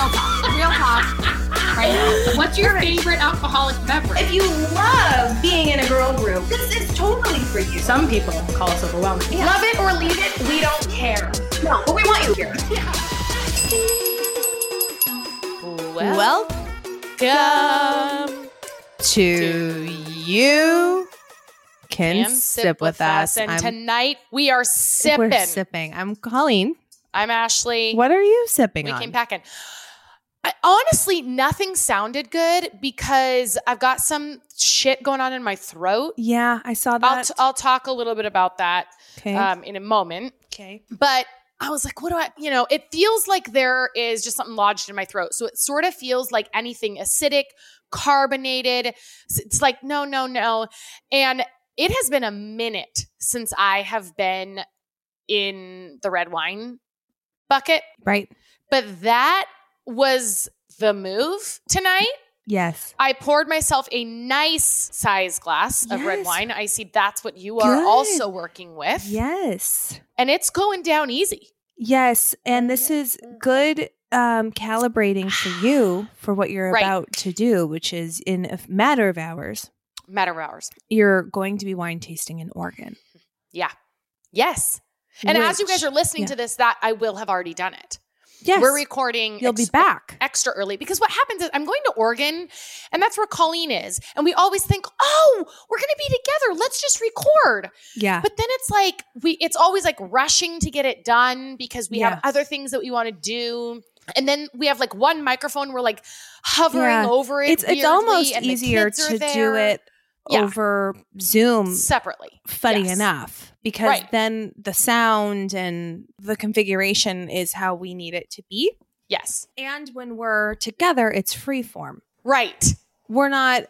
real talk. Real talk. Right now. What's your favorite alcoholic beverage? If you love being in a girl group, this is totally for you. Some people call us overwhelming. Love it or leave it, we don't care. No, but we want you here. Well, welcome to you can and sip with us. And I'm- tonight we are sipping. We're sipping. I'm Colleen. I'm Ashley. What are you sipping we on? came packing. I, honestly, nothing sounded good because I've got some shit going on in my throat. yeah, I saw that. I'll, t- I'll talk a little bit about that okay. um, in a moment. okay. But I was like, what do I, you know, it feels like there is just something lodged in my throat. So it sort of feels like anything acidic, carbonated. It's like, no, no, no. And it has been a minute since I have been in the red wine bucket, Right. but that was the move tonight. Yes. I poured myself a nice size glass of red wine. I see that's what you are Good. also working with. Yes. And it's going down easy. Yes. And this is good um, calibrating for you for what you're Right. about to do, which is in a matter of hours, Matter of hours. you're going to be wine tasting in Oregon. Yeah. Yes. And as you guys are listening yeah. to this, that I will have already done it. Yes, We're recording. you'll be back. extra early because what happens is I'm going to Oregon and that's where Colleen is. And we always think, oh, we're going to be together. Let's just record. Yeah. But then it's like, we, it's always like rushing to get it done because we Yeah. have other things that we want to do. And then we have like one microphone. We're like hovering Yeah. over it. it's it's almost easier to do it Yeah. over Zoom separately. funny Yes. enough because Right. then the sound and the configuration is how we need it to be. Yes. And when we're together, it's free form. Right. We're not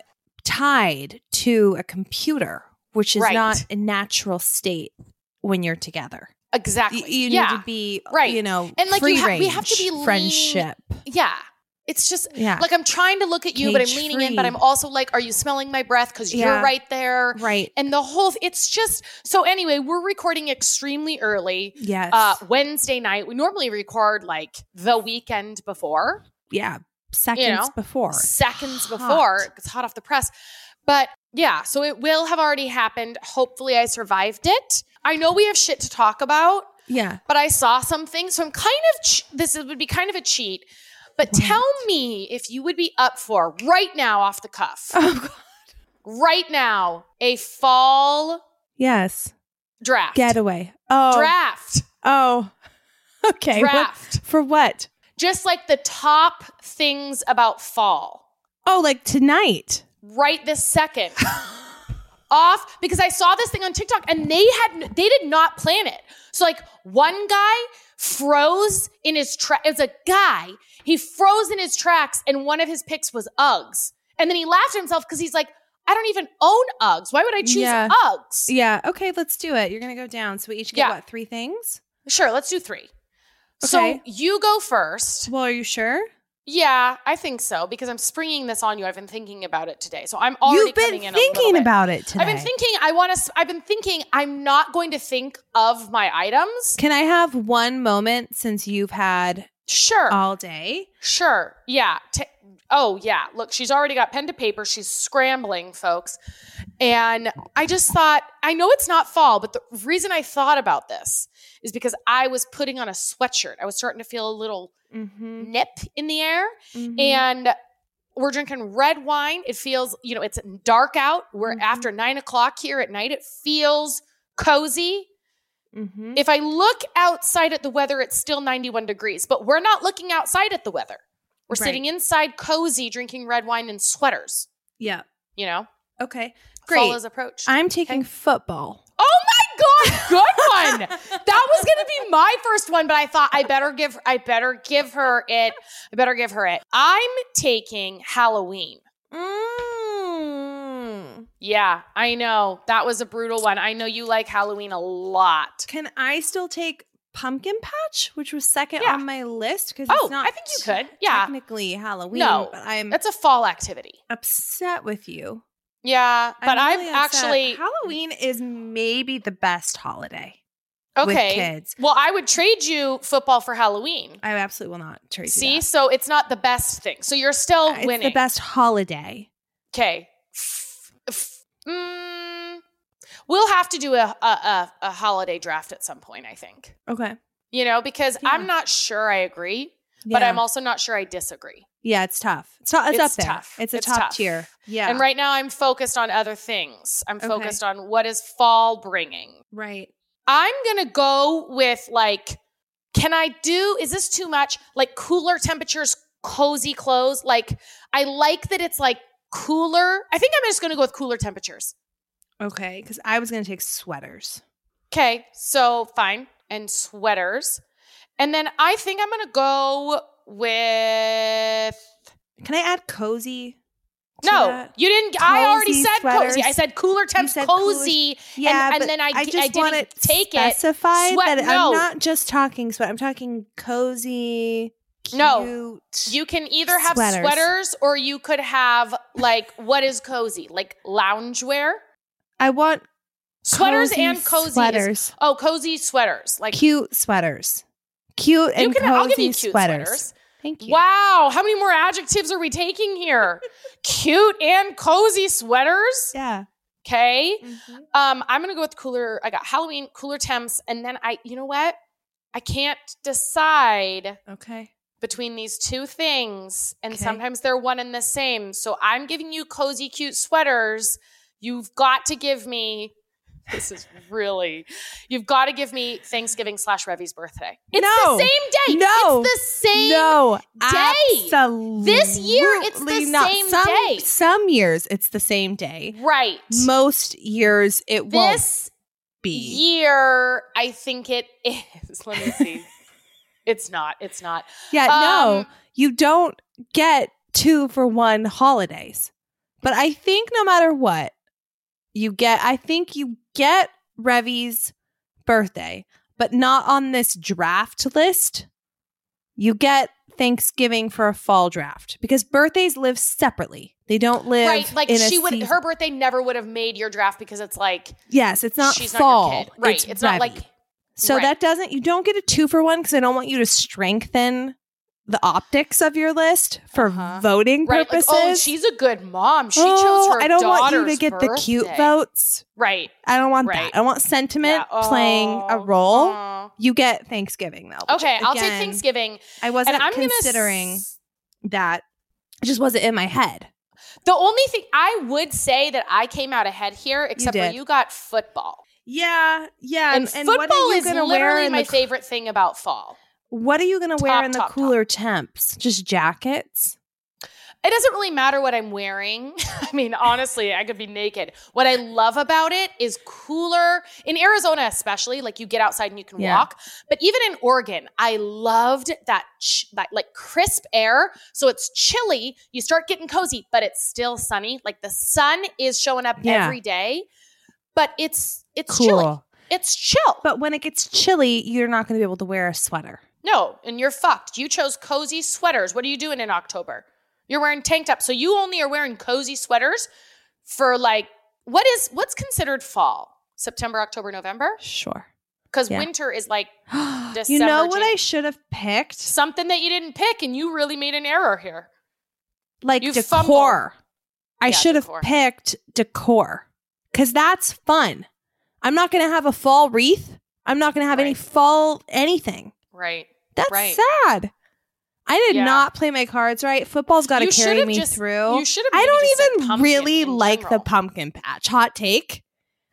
tied to a computer, which is Right. not a natural state when you're together. Exactly. Y- You, need to be Right. you know, And, like, you ha- we have to be lean- friendship. yeah. It's just Yeah. like I'm trying to look at you, but I'm Cage leaning in, but. I'm also like, are you smelling my breath? Because Yeah. you're right there. right. And the whole, it's just, so anyway, we're recording extremely early. Yes. Uh, Wednesday night. We normally record like the weekend before, yeah. Seconds know, before. seconds Hot. before. It's hot off the press. But yeah, so it will have already happened. Hopefully, I survived it. I know we have shit to talk about, Yeah. but I saw something. So I'm kind of, ch- this would be kind of a cheat. But What? tell me if you would be up for right now off the cuff, Oh God. right now, a fall Yes. draft. Getaway. Oh. Draft. Oh. Okay. what- Draft. for what? Just like the top things about fall Oh, like tonight. right this second. Off because I saw this thing on TikTok and they had they did not plan it. So like one guy froze in his track. It's a guy. He froze in his tracks and one of his picks was Uggs. And then he laughed at himself because he's like, I don't even own Uggs. Why would I choose Yeah. Uggs? Yeah. Okay, let's do it. You're gonna go down. So we each get Yeah. what, three things? Sure, let's do three. So Okay. you go first. Well, are you sure? Yeah, I think so because I'm springing this on you. I've been thinking about it today, so I'm already You've been coming in a little thinking about it today. I've been thinking. I want to. I've been thinking. I'm not going to think of my items. Can I have one moment since you've had Sure, all day? sure. Yeah. T- oh yeah. Look, she's already got pen to paper. She's scrambling, folks. And I just thought. I know it's not fall, but the reason I thought about this is because I was putting on a sweatshirt. I was starting to feel a little Mm-hmm. nip in the air. and we're drinking red wine. It feels, you know, it's dark out. We're Mhm. after nine o'clock here at night. It feels cozy. mm-hmm. If I look outside at the weather, it's still 91 degrees, but we're not looking outside at the weather. We're Right. sitting inside cozy, drinking red wine and sweaters. yeah. You know, Okay. fall Great. is approached. I'm taking football. Oh my god, good one. that was gonna be my first one, but I thought I better give I better give her it. I better give her it. I'm taking Halloween. Mm. Yeah, I know. That was a brutal one. I know you like Halloween a lot. Can I still take pumpkin patch, which was second Yeah. on my list? Because Oh, it's not I think you could. Yeah. technically Halloween. No, but I'm That's a fall activity. upset with you. Yeah, but I'm I've really actually Halloween is maybe the best holiday. Okay. kids. Well, I would trade you football for Halloween. I absolutely will not trade you See, that. so it's not the best thing. So you're still It's winning. the best holiday. Okay. F- f- mm, we'll have to do a, a, a, a holiday draft at some point, I think. Okay. You know, because Yeah. I'm not sure I agree, but I'm also not sure I disagree. Yeah, it's tough. It's, not, it's, It's up there. tough. It's a It's top tough. tier. Yeah. And right now I'm focused on other things. I'm Okay. focused on what is fall bringing. Right. I'm going to go with like, can I do, is this too much? Like cooler temperatures, cozy clothes. Like, I like that it's like cooler. I think I'm just going to go with cooler temperatures. Okay. Because I was going to take sweaters. Okay, so fine. And sweaters. And then I think I'm going to go with. Can I add cozy? No, that? you didn't. I already Cozy said cozy. I said cooler temps, said cooler- cozy. Yeah, and but then I just I didn't it take it. specified Sweat- that no. I'm not just talking sweat. I'm talking cozy. Cute. No. You can either have Sweaters. sweaters or you could have like what is cozy? Like loungewear? I want Sweaters cozy and cozy. is- sweaters. oh, cozy sweaters. Like cute sweaters. Cute and can cozy I'll give you cute sweaters. sweaters. Thank you. Wow, how many more adjectives are we taking here? cute and cozy sweaters? Yeah. Okay. Mm-hmm. Um, I'm gonna go with cooler. I got Halloween, cooler temps, and then I, you know what? I can't decide Okay. between these two things, and Okay. sometimes they're one and the same. So I'm giving you cozy, cute sweaters. You've got to give me. This is really. You've got to give me Thanksgiving slash Revy's birthday. It's No. the same day. No. it's the same. no, day. absolutely. This year, it's the not. same some, day. Some years it's the same day. Right. Most years it won't this be. year, I think it is. Let me see. it's not. It's not. Yeah, no, Um, you don't get two for one holidays. But I think no matter what, you get, I think you get Revy's birthday, but not on this draft list. You get Thanksgiving for a fall draft because birthdays live separately. They don't live right. Like she would. season- Her birthday never would have made your draft because it's like Yes, it's not she's fall. not. Right. It's, not like So Right. that doesn't you don't get a two for one because I don't want you to strengthen the optics of your list for Uh-huh. voting right. Like, purposes. oh, she's a good mom. She Oh, chose her. I don't want you to get the cute votes. Right. I don't want Right. that. I want sentiment Yeah. playing a Oh, role. oh. You get Thanksgiving though. Okay, I'll take Thanksgiving. I wasn't considering s- that. It just wasn't in my head. The only thing I would say that I came out ahead here, except for did. you got football. Yeah, yeah. And, are football you is literally my favorite thing about fall. What are you going to wear in the top, top. cooler temps? Just jackets? It doesn't really matter what I'm wearing. I mean, honestly, I could be naked. What I love about it is cooler in Arizona, especially. Like you get outside and you can Yeah. walk. But even in Oregon, I loved that ch- that like crisp air. So it's chilly. You start getting cozy, but it's still sunny. Like the sun is showing up Yeah. every day, but it's it's Cool. chilly. It's chill. But when it gets chilly, you're not going to be able to wear a sweater. No, and you're fucked. You chose cozy sweaters. What are you doing in October? You're wearing tank tops. So you only are wearing cozy sweaters for like what is what's considered fall? September, October, November? Sure. Because Yeah. winter is like you know what I should have picked? something that you didn't pick and you really made an error here. Like You decor. fumbled. I Yeah, should have picked decor because that's fun. I'm not going to have a fall wreath. I'm not going to have any fall anything. Right. That's Right. sad. I did Yeah. not play my cards right. Football's got to carry me just- through. you should've I don't even really like the pumpkin patch. Hot take.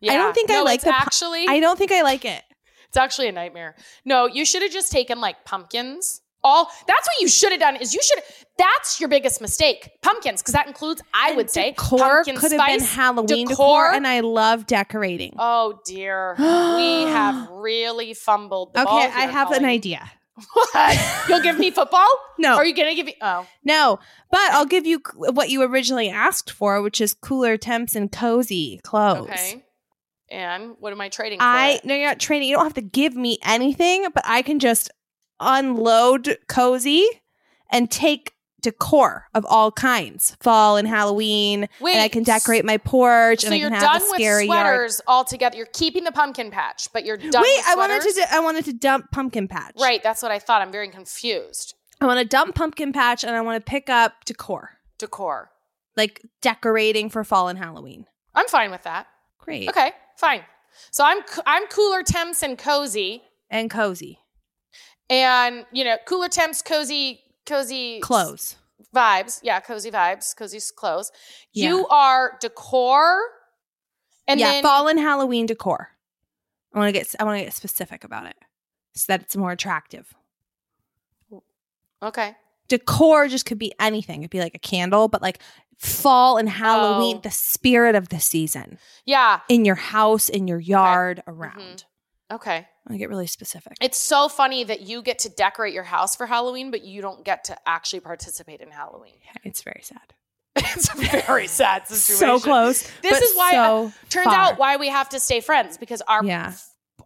Yeah. don't think I like the pu- actually I don't think I like it. It's actually a nightmare. No, you should have just taken like pumpkins. All that's what you should have done is you should that's your biggest mistake. Pumpkins, because that includes, I would say, decor could have been Halloween decor, decor. and I love decorating. Oh dear. we have really fumbled the ball okay, I have an idea. What? You'll give me football? No, are you gonna give me oh. no, but I'll give you what you originally asked for, which is cooler temps and cozy clothes. Okay. And what am I trading for? I no, you're not trading. You don't have to give me anything, but I can just unload cozy and take decor of all kinds, fall and Halloween, Wait, and I can decorate my porch So and I you're can done have a with scary yard. sweaters altogether. You're keeping the pumpkin patch, but you're done. Wait, with I wanted to? I wanted to dump pumpkin patch. Right, that's what I thought. I'm very confused. I want to dump pumpkin patch and I want to pick up decor, Decor. like decorating for fall and Halloween. I'm fine with that. Great. Okay, fine. So I'm I'm cooler temps and cozy, And cozy and you know cooler temps, cozy, cozy clothes. vibes. Yeah, cozy vibes, cozy clothes. Yeah. You are decor, and yeah, then fall and Halloween decor. I want to get I want to get specific about it so that it's more attractive. okay. Decor just could be anything. It'd be like a candle, but like fall and Halloween, Oh. the spirit of the season Yeah. in your house, in your yard, mm-hmm. around. Okay. I get really specific. It's so funny that you get to decorate your house for Halloween, but you don't get to actually participate in Halloween. Yeah, It's very sad. it's a very sad situation. So close. This is why so Turns far. out why we have to stay friends because our Yeah.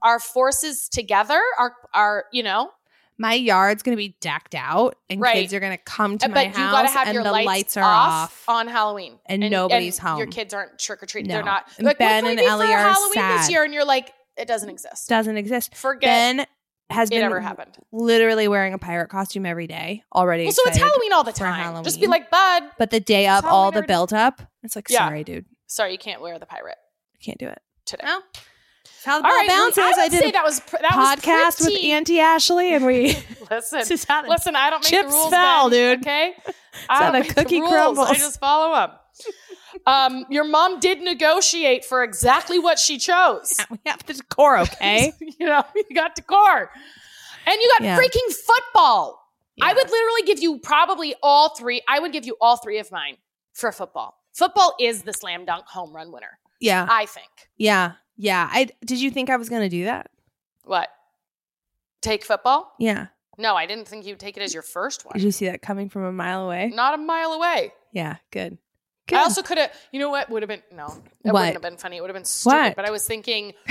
our forces together are are you know my yard's gonna be decked out, and Right. kids are gonna come to uh, but my you house, gotta have and the lights, lights, are off, off. on Halloween And nobody's Your home. Your kids aren't trick or treating. No. They're not. Like, Ben and Ellie for are Halloween this year? And you're like, it doesn't exist. Doesn't exist. Forget Ben has it been ever happened. literally wearing a pirate costume every day already. Well, so it's. Halloween all the time. Just be like, bud, But the day of all the build up, it's like, Yeah. sorry, dude, sorry, you can't wear the pirate I can't do it. today. No. How the right, bounces. I, I, did say a that was pr- that podcast was with Auntie Ashley, and we Listen, listen. I don't make chips the rules, fell, dude. Okay, I don't the make cookie the rules. crumbles. I just follow them. Um, your mom did negotiate for exactly what she chose. we have the decor, okay? you know, you got decor, and you got Yeah. freaking football. I would literally give you probably all three. I would give you all three of mine for football. Football is the slam dunk home run winner. yeah, I think. yeah, yeah. I did you think I was gonna do that? What? Take football? Yeah. No, I didn't think you'd take it as your first one. Did you see that coming from a mile away? Not a mile away. Yeah, good. Good. I also could have, you know what would have been, no, it What? wouldn't have been funny. It would have been stupid. What? But I was thinking,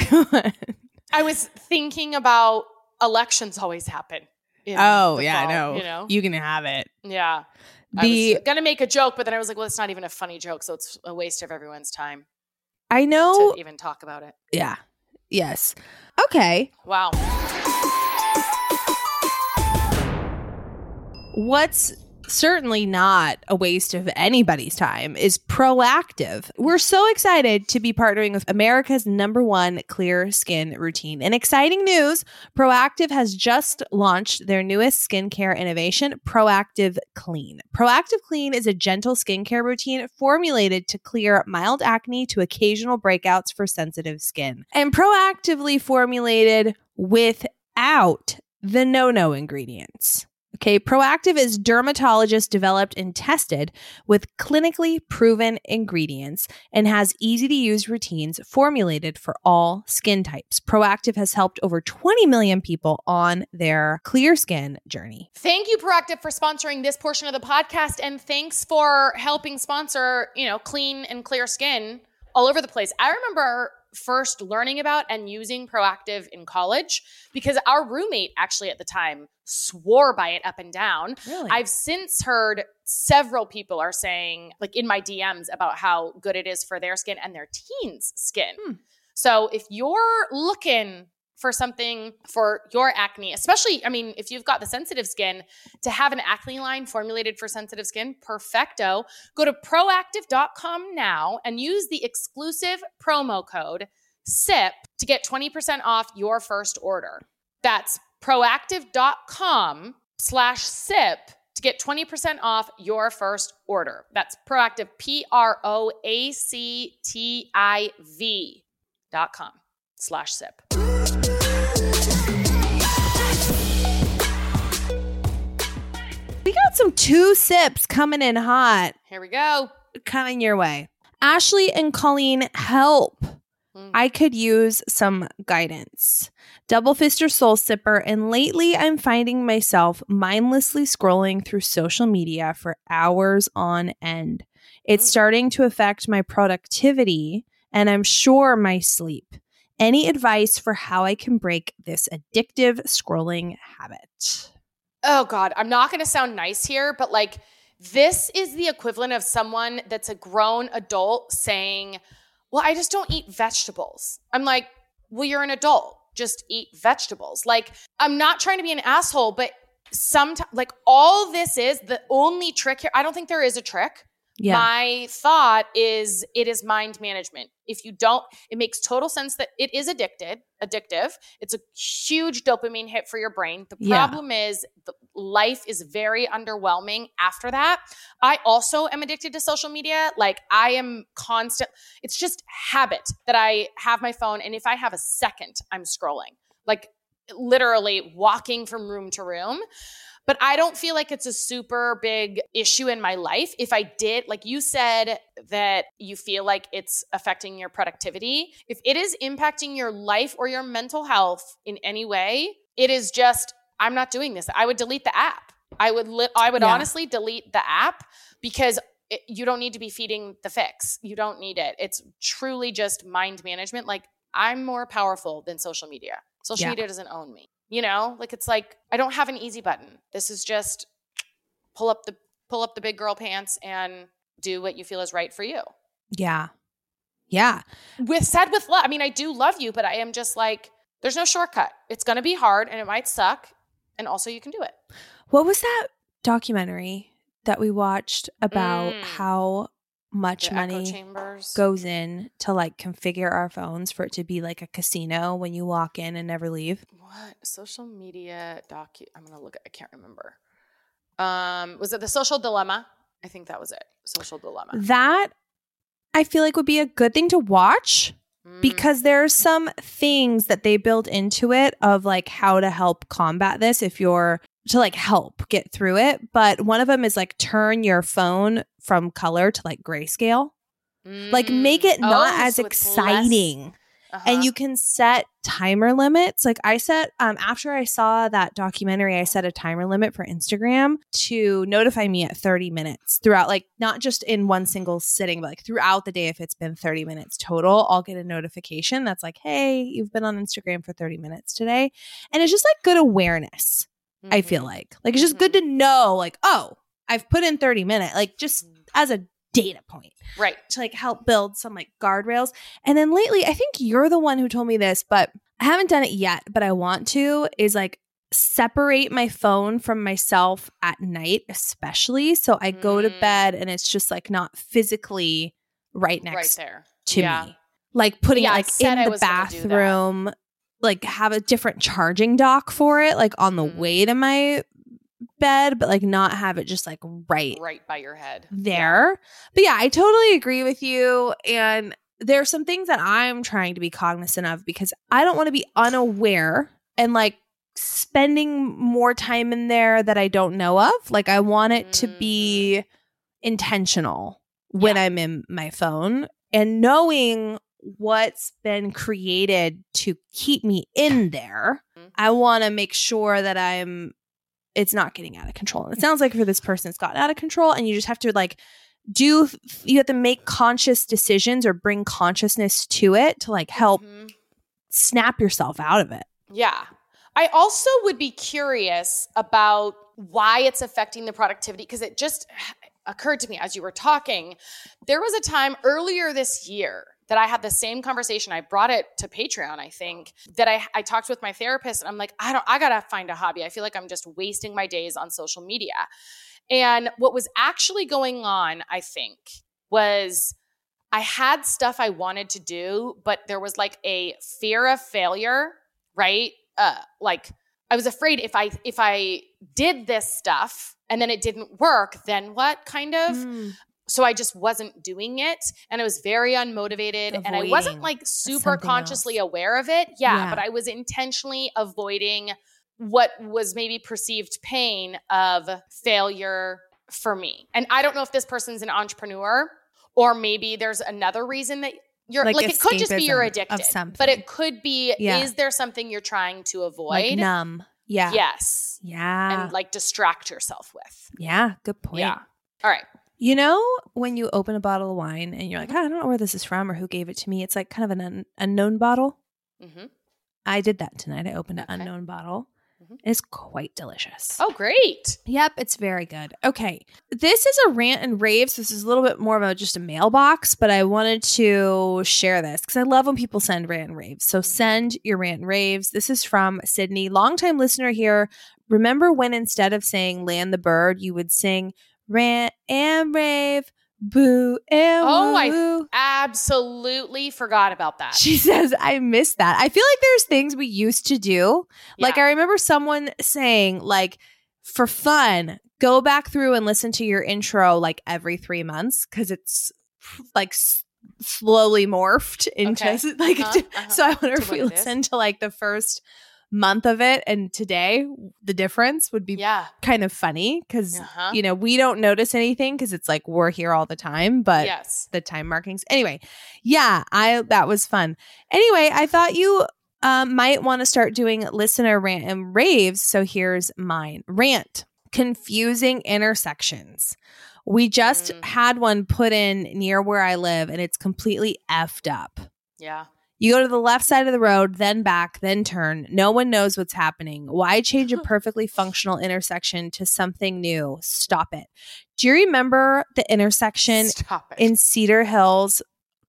I was thinking about elections always happen. oh yeah, I know. You know? you can have it. yeah. The I was gonna make a joke, but then I was like, well, it's not even a funny joke, so it's a waste of everyone's time I know. to even talk about it. Yeah. Yes. Okay. Wow. What's certainly not a waste of anybody's time is Proactiv. We're so excited to be partnering with America's number one clear skin routine. And exciting news, Proactiv has just launched their newest skincare innovation, Proactiv Clean. Proactiv Clean is a gentle skincare routine formulated to clear mild acne to occasional breakouts for sensitive skin and proactively formulated without the no no ingredients. Okay, Proactiv is dermatologist developed and tested with clinically proven ingredients and has easy to use routines formulated for all skin types. Proactiv has helped over 20 million people on their clear skin journey. Thank you, Proactiv, for sponsoring this portion of the podcast, and thanks for helping sponsor, you know, clean and clear skin all over the place. I remember first learning about and using Proactiv in college because our roommate actually at the time swore by it up and down. Really? I've since heard several people are saying, like in my DMs, about how good it is for their skin and their teens' skin. Hmm. So if you're looking for something for your acne, especially, I mean, if you've got the sensitive skin, to have an acne line formulated for sensitive skin, perfecto. Go to proactiv.com now and use the exclusive promo code SIP to get 20% off your first order. That's proactiv.com slash SIP to get 20% off your first order. That's proactiv, P R O A C T I V dot com slash SIP. we got some two sips coming in hot, Here we go. coming your way. Ashley and Colleen, help. Mm. I could use some guidance. Double Fister Soul Sipper, and lately I'm finding myself mindlessly scrolling through social media for hours on end. It's Mm. starting to affect my productivity and I'm sure my sleep. Any advice for how I can break this addictive scrolling habit? Oh God, I'm not going to sound nice here, but like this is the equivalent of someone that's a grown adult saying, Well, I just don't eat vegetables. I'm like, Well, you're an adult. Just eat vegetables. Like, I'm not trying to be an asshole, but sometimes, like, all this is the only trick here. I don't think there is a trick. Yeah. My thought is it is mind management. If you don't, it makes total sense that it is addicted, addictive. It's a huge dopamine hit for your brain. The Yeah. problem is the life is very underwhelming after that. I also am addicted to social media. Like I am constant it's just habit that I have my phone and if I have a second, I'm scrolling. Like literally walking from room to room. But I don't feel like it's a super big issue in my life. If I did, like you said, that you feel like it's affecting your productivity, if it is impacting your life or your mental health in any way, it is just, I'm not doing this. I would delete the app. I would, li- I would Yeah. honestly delete the app because it, you don't need to be feeding the fix. You don't need it. It's truly just mind management. Like I'm more powerful than social media. Social Yeah. media doesn't own me. You know, like it's like I don't have an easy button. This is just pull up the pull up the big girl pants and do what you feel is right for you. yeah. Yeah. With said with love, I mean, I do love you, but I am just like, there's no shortcut. It's going to be hard and it might suck, and also you can do it. What was that documentary that we watched about Mm. how much The money goes in to like configure our phones for it to be like a casino when you walk in and never leave? What social media docu? I'm gonna look. At, I can't remember. Um, was it the Social Dilemma? I think that was it. Social Dilemma. That I feel like would be a good thing to watch Mm. because are some things that they build into it of like how to help combat this if you're to like help get through it. But one of them is like turn your phone from color to like grayscale. Like make it Mm. not Oh, as so exciting. Uh-huh. and you can set timer limits. Like i set um after i saw that documentary i set a timer limit for instagram to notify me at 30 minutes throughout like not just in one single sitting but like throughout the day if it's been 30 minutes total i'll get a notification that's like hey you've been on instagram for 30 minutes today. And it's just like good awareness i feel Mhm. like. Like it's just good to know like oh i've put in 30 minutes like just as a data point right. to like help build some like guardrails. And then lately, I think you're the one who told me this, but I haven't done it yet, but I want to is like separate my phone from myself at night, especially. So I go to Mm. bed and it's just like not physically right Right next there. to Yeah. me. Like putting Yeah, it like in the was gonna do that. bathroom, like have a different charging dock for it, like on the Mhm. way to my bed, but like not have it just like right Right by your head. there. But yeah, I totally agree with you. And there are some things that I'm trying to be cognizant of because I don't want to be unaware and like spending more time in there that I don't know of. Like I want it to be intentional when Yeah. I'm in my phone and knowing what's been created to keep me in there. Mhm. I want to make sure that I'm it's not getting out of control. And it sounds like for this person it's gotten out of control and you just have to like do you have to make conscious decisions or bring consciousness to it to like help Mhm. snap yourself out of it. Yeah. I also would be curious about why it's affecting the productivity because it just occurred to me as you were talking. There was a time earlier this year that I had the same conversation. I brought it to Patreon, I think, that I, I talked with my therapist and I'm like, I don't, I gotta find a hobby. I feel like I'm just wasting my days on social media. And what was actually going on, I think, was I had stuff I wanted to do, but there was like a fear of failure, right? Uh, like I was afraid if I if I did this stuff and then it didn't work, then what kind of? Mm. So I just wasn't doing it and I was very unmotivated and I wasn't like super consciously else. aware of it. Yeah, Yeah. but I was intentionally avoiding what was maybe perceived pain of failure for me. And I don't know if this person's an entrepreneur or maybe there's another reason that you're Like like, it could just be you're addicted. But it could be Yeah. is there something you're trying to avoid? Like numb. Yeah. Yes. Yeah. And like distract yourself with. yeah. Good point. Yeah. All right. You know, when you open a bottle of wine and you're like, "Oh, I don't know where this is from or who gave it to me, it's like kind of an un- unknown bottle. Mm-hmm. I did that tonight. I opened an unknown bottle. Mhm. It's quite delicious. Oh, great. Yep, it's very good. Okay. This is a rant and raves. This is a little bit more of a just a mailbox, but I wanted to share this because I love when people send rant and raves. So send your rant and raves. This is from Sydney, longtime listener here. Remember when instead of saying land the bird, you would sing rant and rave, boo and Oh, I- woo. Absolutely forgot about that. She says, I miss that. I feel like there's things we used to do. Like, I remember someone saying, like, for fun, go back through and listen to your intro like every three months because it's like s- slowly morphed into Okay. like. Uh-huh, uh-huh. So I wonder To if we what it is. listen to like the first month of it and today the difference would be yeah. kind of funny because Uh-huh. you know we don't notice anything because it's like we're here all the time but yes. the time markings. Anyway, yeah, I that was fun. Anyway, I thought you um, might want to start doing listener rant and raves. So here's mine rant confusing intersections. We just Mm. had one put in near where I live, and it's completely effed up. Yeah. You go to the left side of the road, then back, then turn. No one knows what's happening. Why change a perfectly functional intersection to something new? Stop it. Do you remember the intersection in Cedar Hills,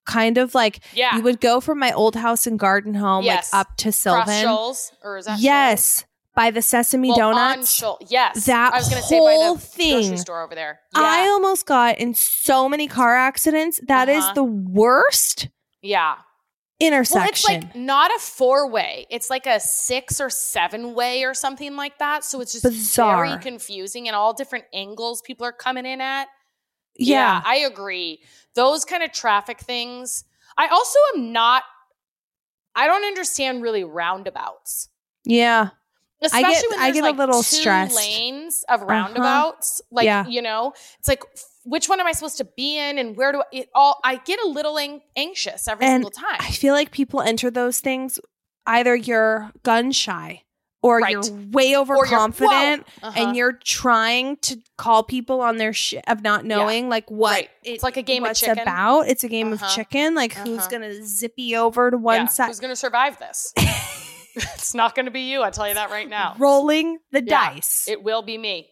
kind of like yeah. you would go from my old house and garden home Yes. like up to Sylvan. Shoals, or is that Yes, by the Sesame Well, Donuts. Yes. That I was going to say by the thing. grocery store over there. I almost got in so many car accidents. That is Uh-huh. the worst yeah. Intersection. Well, it's like not a four way. It's like a six or seven way or something like that. So it's just Bizarre. very confusing and all different angles people are coming in at. yeah. I agree. Those kind of traffic things. I also am not, I don't understand really roundabouts. yeah. Especially get- when I there's get a little two stressed. lanes of Uh-huh. roundabouts. Like, Yeah. you know, it's like, which one am I supposed to be in and where do I, it all, I get a little ang- anxious every And single time. I feel like people enter those things either you're gun shy or Right. you're way Or you're- overconfident. Uh-huh. and you're trying to call people on their shit of not knowing like what Right. It's like a game of chicken. about. It's a game of Uh-huh. chicken. Like who's Uh-huh. gonna zippy over to one Yeah, side, Who's going to survive this? it's not going to be you. I tell you that right now. rolling the Yeah, dice It will be me.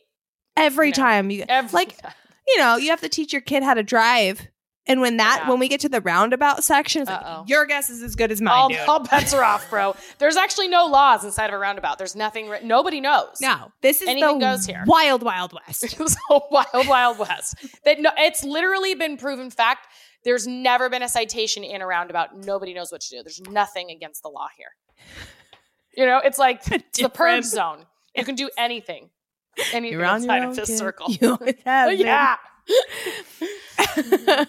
every time you Every like time. You know you have to teach your kid how to drive. And when that Yeah. when we get to the roundabout section, it's like your guess is as good as mine, all, dude. all bets are off, bro. There's actually no laws inside of a roundabout. There's nothing. Written. Nobody knows. no, this is Anything the goes here. wild, wild west. It's a wild, wild west. That no, it's literally been proven fact. There's never been a citation in a roundabout. Nobody knows what to do. There's nothing against the law here. You know, it's like it's the purge zone. You can do anything. Anything You're on your inside of this kid. circle. You always have yeah.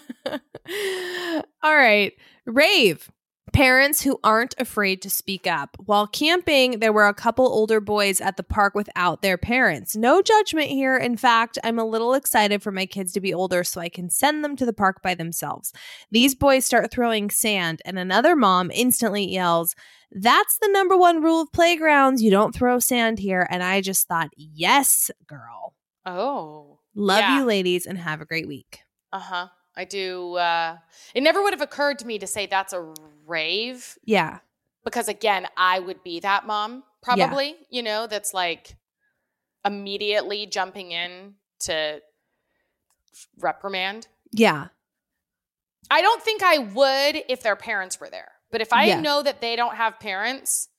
All right. Rave. Parents who aren't afraid to speak up. While camping, there were a couple older boys at the park without their parents. No judgment here. In fact, I'm a little excited for my kids to be older so I can send them to the park by themselves. These boys start throwing sand, and another mom instantly yells, That's the number one rule of playgrounds. You don't throw sand here. And I just thought, Yes, girl. Oh. Love Yeah. you, ladies, and have a great week. Uh huh. I do. Uh, it never would have occurred to me to say that's a rave Yeah. because, again, I would be that mom probably. You know, that's like immediately jumping in to reprimand. Yeah. I don't think I would if their parents were there, but if I Yeah. know that they don't have parents,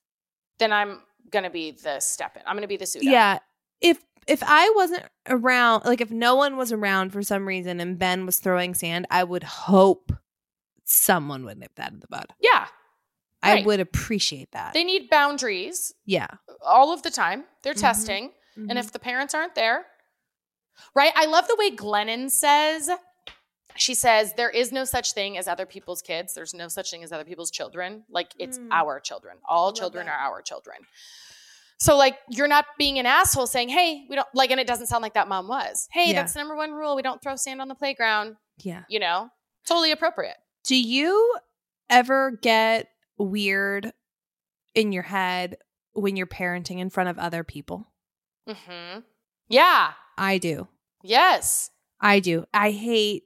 then I'm gonna be the step in. I'm gonna be the suit. Yeah. If if I wasn't around, like if no one was around for some reason and Ben was throwing sand, I would hope someone would nip that in the bud. Yeah. I Right. would appreciate that. They need boundaries yeah. all of the time. They're Mhm. testing. Mm-hmm. And if the parents aren't there, right? I love the way Glennon says, she says, there is no such thing as other people's kids. There's no such thing as other people's children. Like it's Mm. our children. All children that. are our children. So like you're not being an asshole saying, hey, we don't like, and it doesn't sound like that mom was. Hey, Yeah. that's the number one rule. We don't throw sand on the playground. yeah. You know, totally appropriate. Do you ever get weird in your head when you're parenting in front of other people? hmm Yeah. I do. Yes. I do. I hate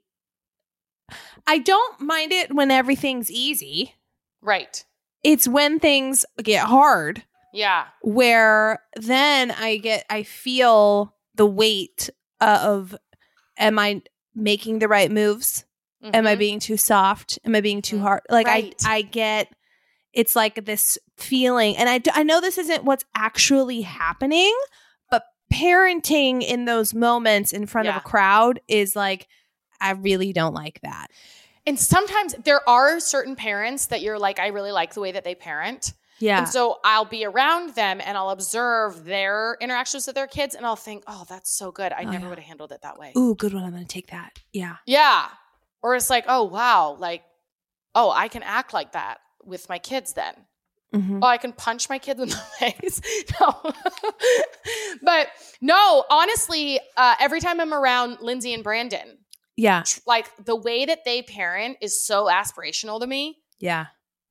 I don't mind it when everything's easy. Right. It's when things get hard Yeah. where then I get I feel the weight of am I making the right moves? Am I Mhm. being too soft? Am I being too Mhm. hard? Like Right. I I get it's like this feeling and I, I know this isn't what's actually happening, but parenting in those moments in front of a crowd is like I really don't like that. And sometimes there are certain parents that you're like, I really like the way that they parent. Yeah. And so I'll be around them and I'll observe their interactions with their kids and I'll think, oh, that's so good. I Oh, never yeah. would have handled it that way. Ooh, good one. I'm going to take that. Yeah. Yeah. Or it's like, oh, wow. Like, oh, I can act like that with my kids then. Mhm. Oh, I can punch my kids in the face. no. but no, honestly, uh, every time I'm around Lindsay and Brandon, Yeah. like the way that they parent is so aspirational to me. Yeah.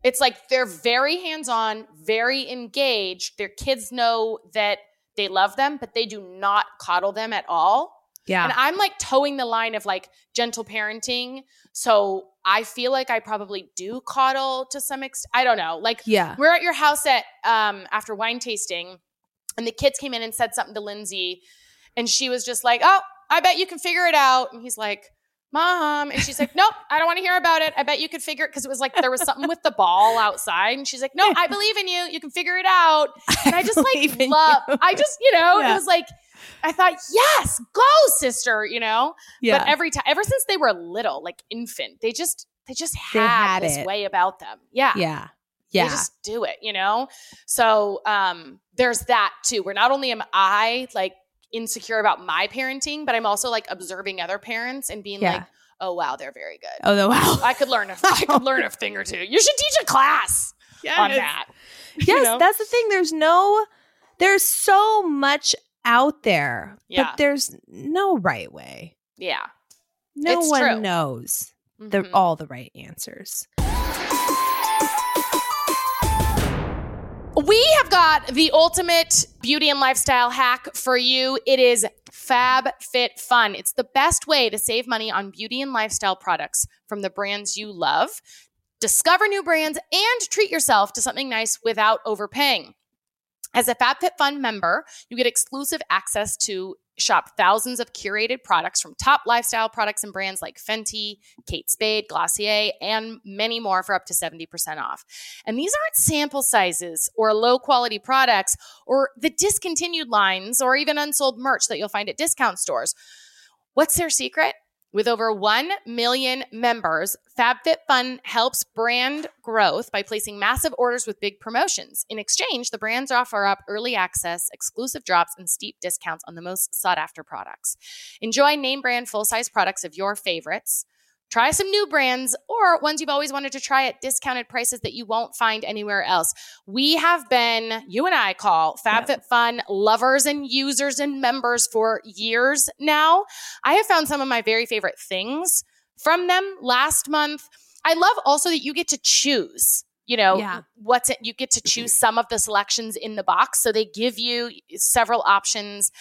It's like they're very hands on, very engaged. Their kids know that they love them, but they do not coddle them at all. Yeah. And I'm like towing the line of like gentle parenting. So I feel like I probably do coddle to some extent. I don't know. Like yeah. we're at your house at um after wine tasting, and the kids came in and said something to Lindsay, and she was just like, "Oh, I bet you can figure it out." And he's like, "Mom," and she's like, "Nope, I don't want to hear about it. I bet you could figure it because it was like there was something with the ball outside." And she's like, "No, I believe in you. You can figure it out." And I just like love. you. I just you know Yeah. it was like. I thought, yes, go, sister, you know? Yeah. But every time, ever since they were little, like infant, they just, they just They had, had this it. way about them. Yeah. yeah. Yeah. They Yeah. just do it, you know? So um there's that too, where not only am I like insecure about my parenting, but I'm also like observing other parents and being Yeah. like, oh wow, they're very good. oh, the wow. I could learn a I could learn a thing or two. You should teach a class on that. you Yes, know? that's the thing. There's no, there's so much out there, Yeah. but there's no right way. yeah. No It's one true. knows the Mhm. all the right answers. We have got the ultimate beauty and lifestyle hack for you. It is Fab Fit Fun. It's the best way to save money on beauty and lifestyle products from the brands you love. Discover new brands and treat yourself to something nice without overpaying. As a FabFitFun member, you get exclusive access to shop thousands of curated products from top lifestyle products and brands like Fenty, Kate Spade, Glossier, and many more for up to 70% off. And these aren't sample sizes or low quality products or the discontinued lines or even unsold merch that you'll find at discount stores. What's their secret? With over 1 million members, FabFitFun helps brand growth by placing massive orders with big promotions. In exchange, the brands offer up early access, exclusive drops, and steep discounts on the most sought after products. Enjoy name brand full size products of your favorites. Try some new brands or ones you've always wanted to try at discounted prices that you won't find anywhere else. We have been, you and I call FabFitFun lovers and users and members for years now. I have found some of my very favorite things from them last month. I love also that you get to choose. You know, Yeah. what's it? You get to choose mm-hmm. some of the selections in the box. So they give you several options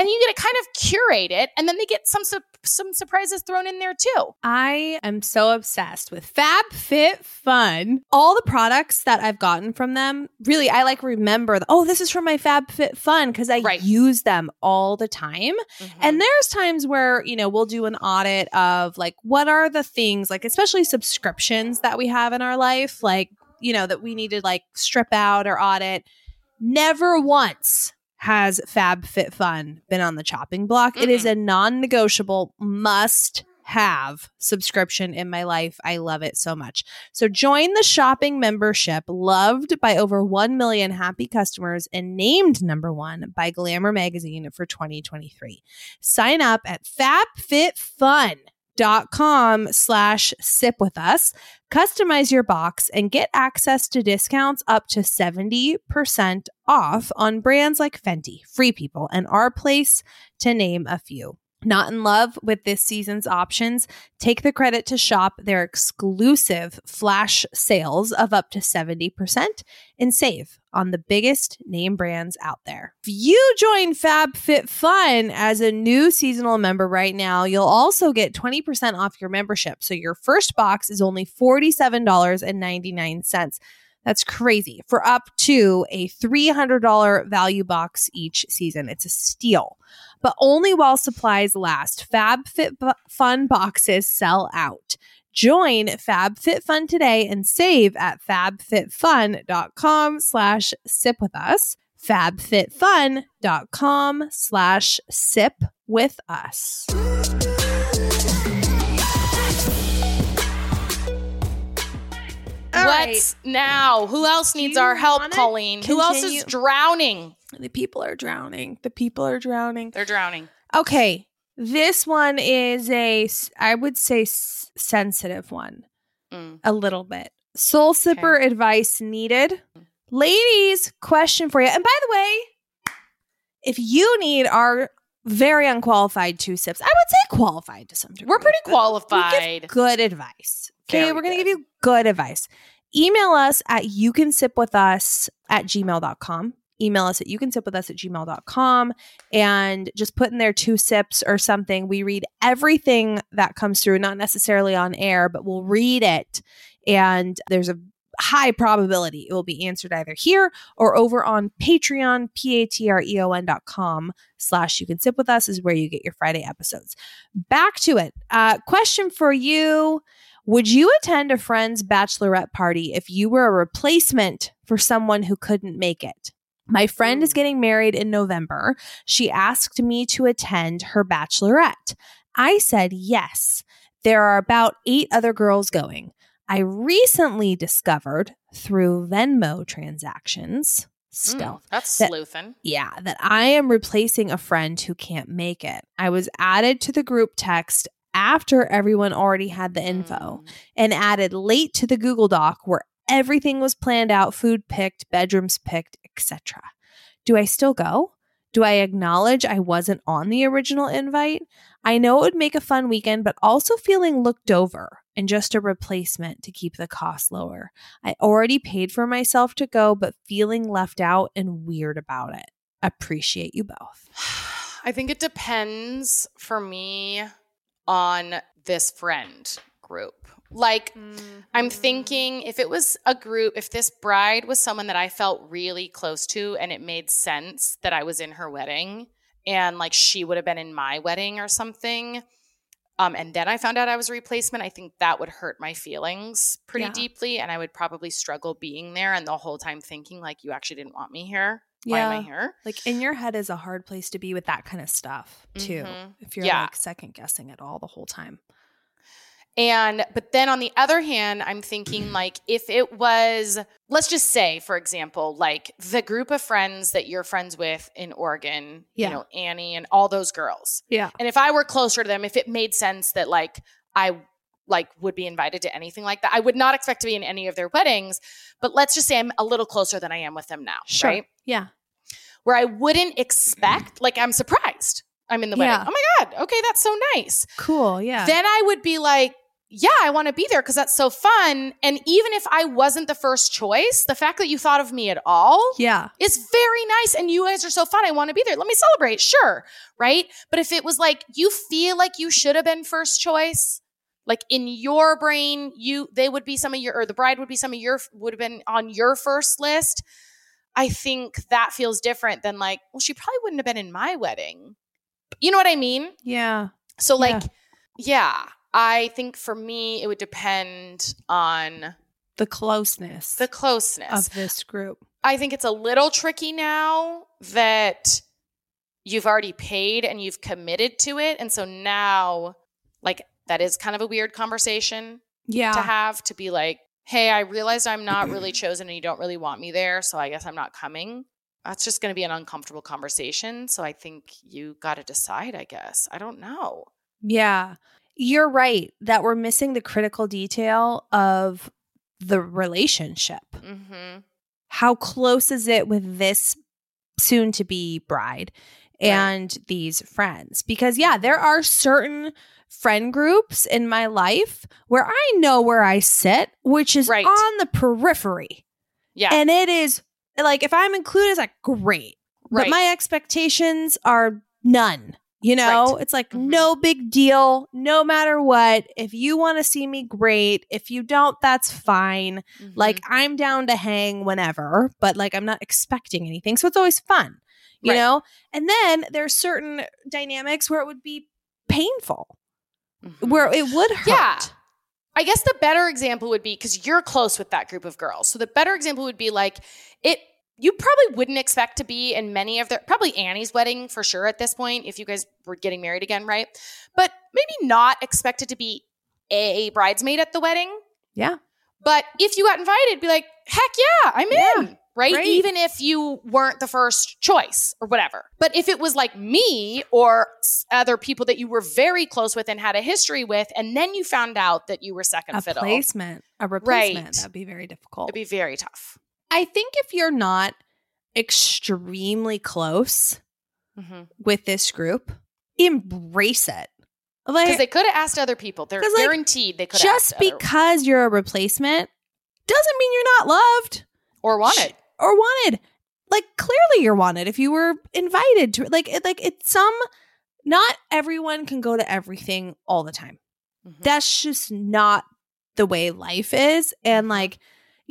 and you get to kind of curate it. And then they get some, su- some surprises thrown in there too. I am so obsessed with Fab Fit Fun. All the products that I've gotten from them, really, I like remember, the, oh, this is from my Fab Fit Fun because I Right. use them all the time. Mm-hmm. And there's times where, you know, we'll do an audit of like, what are the things, like, especially subscriptions that we have in our life, like, you know, that we need to like strip out or audit. Never once has Fab Fit Fun been on the chopping block. It is a non negotiable must have subscription in my life. I love it so much. So join the shopping membership loved by over 1 million happy customers and named number 1 by Glamour magazine for 2023. Sign up at fabfitfun.com slash sip with us. Customize your box and get access to discounts up to 70% off on brands like fenty free people and our place to name a few not in love with this season's options? Take the credit to shop their exclusive flash sales of up to 70% and save on the biggest name brands out there. If you join FabFitFun as a new seasonal member right now, you'll also get 20% off your membership. So your first box is only $47.99. That's crazy. For up to a $300 value box each season. It's a steal. But only while supplies last. FabFitFun boxes sell out. Join FabFitFun today and save at fabfitfun.com slash sip with us. fabfitfun.com slash sip with us. All What's now? Who else needs our help, Colleen? Who else is drowning? The people are drowning. The people are drowning. They're drowning. Okay. This one is a, I would say, s- sensitive one Mm. a little bit. Soul sipper advice needed. Ladies, question for you. And by the way, if you need our very unqualified two sips, I would say qualified to some degree. We're pretty but we give qualified. good advice. Okay, Very we're going to give you good advice. Email us at you can sip with us at gmail.com. Email us at you can sip with us at gmail.com and just put in there two sips or something. We read everything that comes through, not necessarily on air, but we'll read it. And there's a high probability it will be answered either here or over on Patreon, P-A-T-R-E-O-N dot com slash you can sip with us is where you get your Friday episodes. Back to it. Uh, question for you. Would you attend a friend's bachelorette party if you were a replacement for someone who couldn't make it? My friend is getting married in November. She asked me to attend her bachelorette. I said yes. There are about eight other girls going. I recently discovered through Venmo transactions, stealth, Mm, that's That- sleuthing. yeah, that I am replacing a friend who can't make it. I was added to the group text after everyone already had the info Mm. and added late to the Google Doc where everything was planned out, food picked, bedrooms picked, etc. Do I still go? Do I acknowledge I wasn't on the original invite? I know it would make a fun weekend, but also feeling looked over and just a replacement to keep the cost lower. I already paid for myself to go, but feeling left out and weird about it. Appreciate you both. I think it depends for me on this friend group. Like, I'm mm-hmm. thinking if it was a group, if this bride was someone that I felt really close to and it made sense that I was in her wedding and like she would have been in my wedding or something. Um, and then I found out I was a replacement. I think that would hurt my feelings pretty Yeah. deeply. And I would probably struggle being there and the whole time thinking, like, you actually didn't want me here. Why am I here? Like in your head is a hard place to be with that kind of stuff too. Mhm. If you're Yeah. like second guessing it all the whole time. And but then on the other hand, I'm thinking like if it was let's just say for example, like the group of friends that you're friends with in Oregon, Yeah. you know, Annie and all those girls. Yeah. And if I were closer to them, if it made sense that like I like would be invited to anything like that, I would not expect to be in any of their weddings, but let's just say I'm a little closer than I am with them now, Sure. right? Yeah. Where I wouldn't expect like I'm surprised I'm in the Yeah. wedding. Oh my god, okay, that's so nice Cool. Yeah. then I would be like, yeah, I want to be there because that's so fun. And even if I wasn't the first choice, the fact that you thought of me at all yeah. is very nice. And you guys are so fun. I want to be there. Let me celebrate. Sure. Right. But if it was like you feel like you should have been first choice, like in your brain, you they would be some of your or the bride would be some of your would have been on your first list. I think that feels different than like, well, she probably wouldn't have been in my wedding. You know what I mean? Yeah. So like yeah, I think for me it would depend on The closeness the closeness. of this group. I think it's a little tricky now that you've already paid and you've committed to it and so now like that is kind of a weird conversation Yeah. to have to be like, "Hey, I realized I'm not really chosen and you don't really want me there, so I guess I'm not coming." That's just going to be an uncomfortable conversation, so I think you got to decide, I guess. I don't know. Yeah. You're right that we're missing the critical detail of the relationship. Mhm. How close is it with this soon to be bride and these friends? Because, yeah, there are certain friend groups in my life where I know where I sit, which is Right. on the periphery. Yeah. And it is like, if I'm included, it's like, great. But my expectations are none. You know, Right. it's like Mhm. no big deal, no matter what. If you want to see me, great. If you don't, that's fine. Mm-hmm. Like I'm down to hang whenever, but like I'm not expecting anything. So it's always fun, you Right. know? And then there's certain dynamics where it would be painful, Mhm. where it would hurt. Yeah. I guess the better example would be because you're close with that group of girls. So the better example would be like it. You probably wouldn't expect to be in many of their probably Annie's wedding for sure at this point if you guys were getting married again, right? But maybe not expected to be a bridesmaid at the wedding. Yeah. But if you got invited, be like, heck yeah, I'm Yeah. in. Right? Right. Even if you weren't the first choice or whatever. But if it was like me or other people that you were very close with and had a history with, and then you found out that you were second A fiddle, placement, a replacement, Right. that'd be very difficult. it'd be very tough. I think if you're not extremely close Because with this group, embrace it. Like they could have asked other people. They're like, guaranteed they could just have asked other- because you're a replacement doesn't mean you're not loved or wanted. or wanted. Like clearly you're wanted if you were invited to like it like it's some not everyone can go to everything all the time. Mhm. That's just not the way life is and like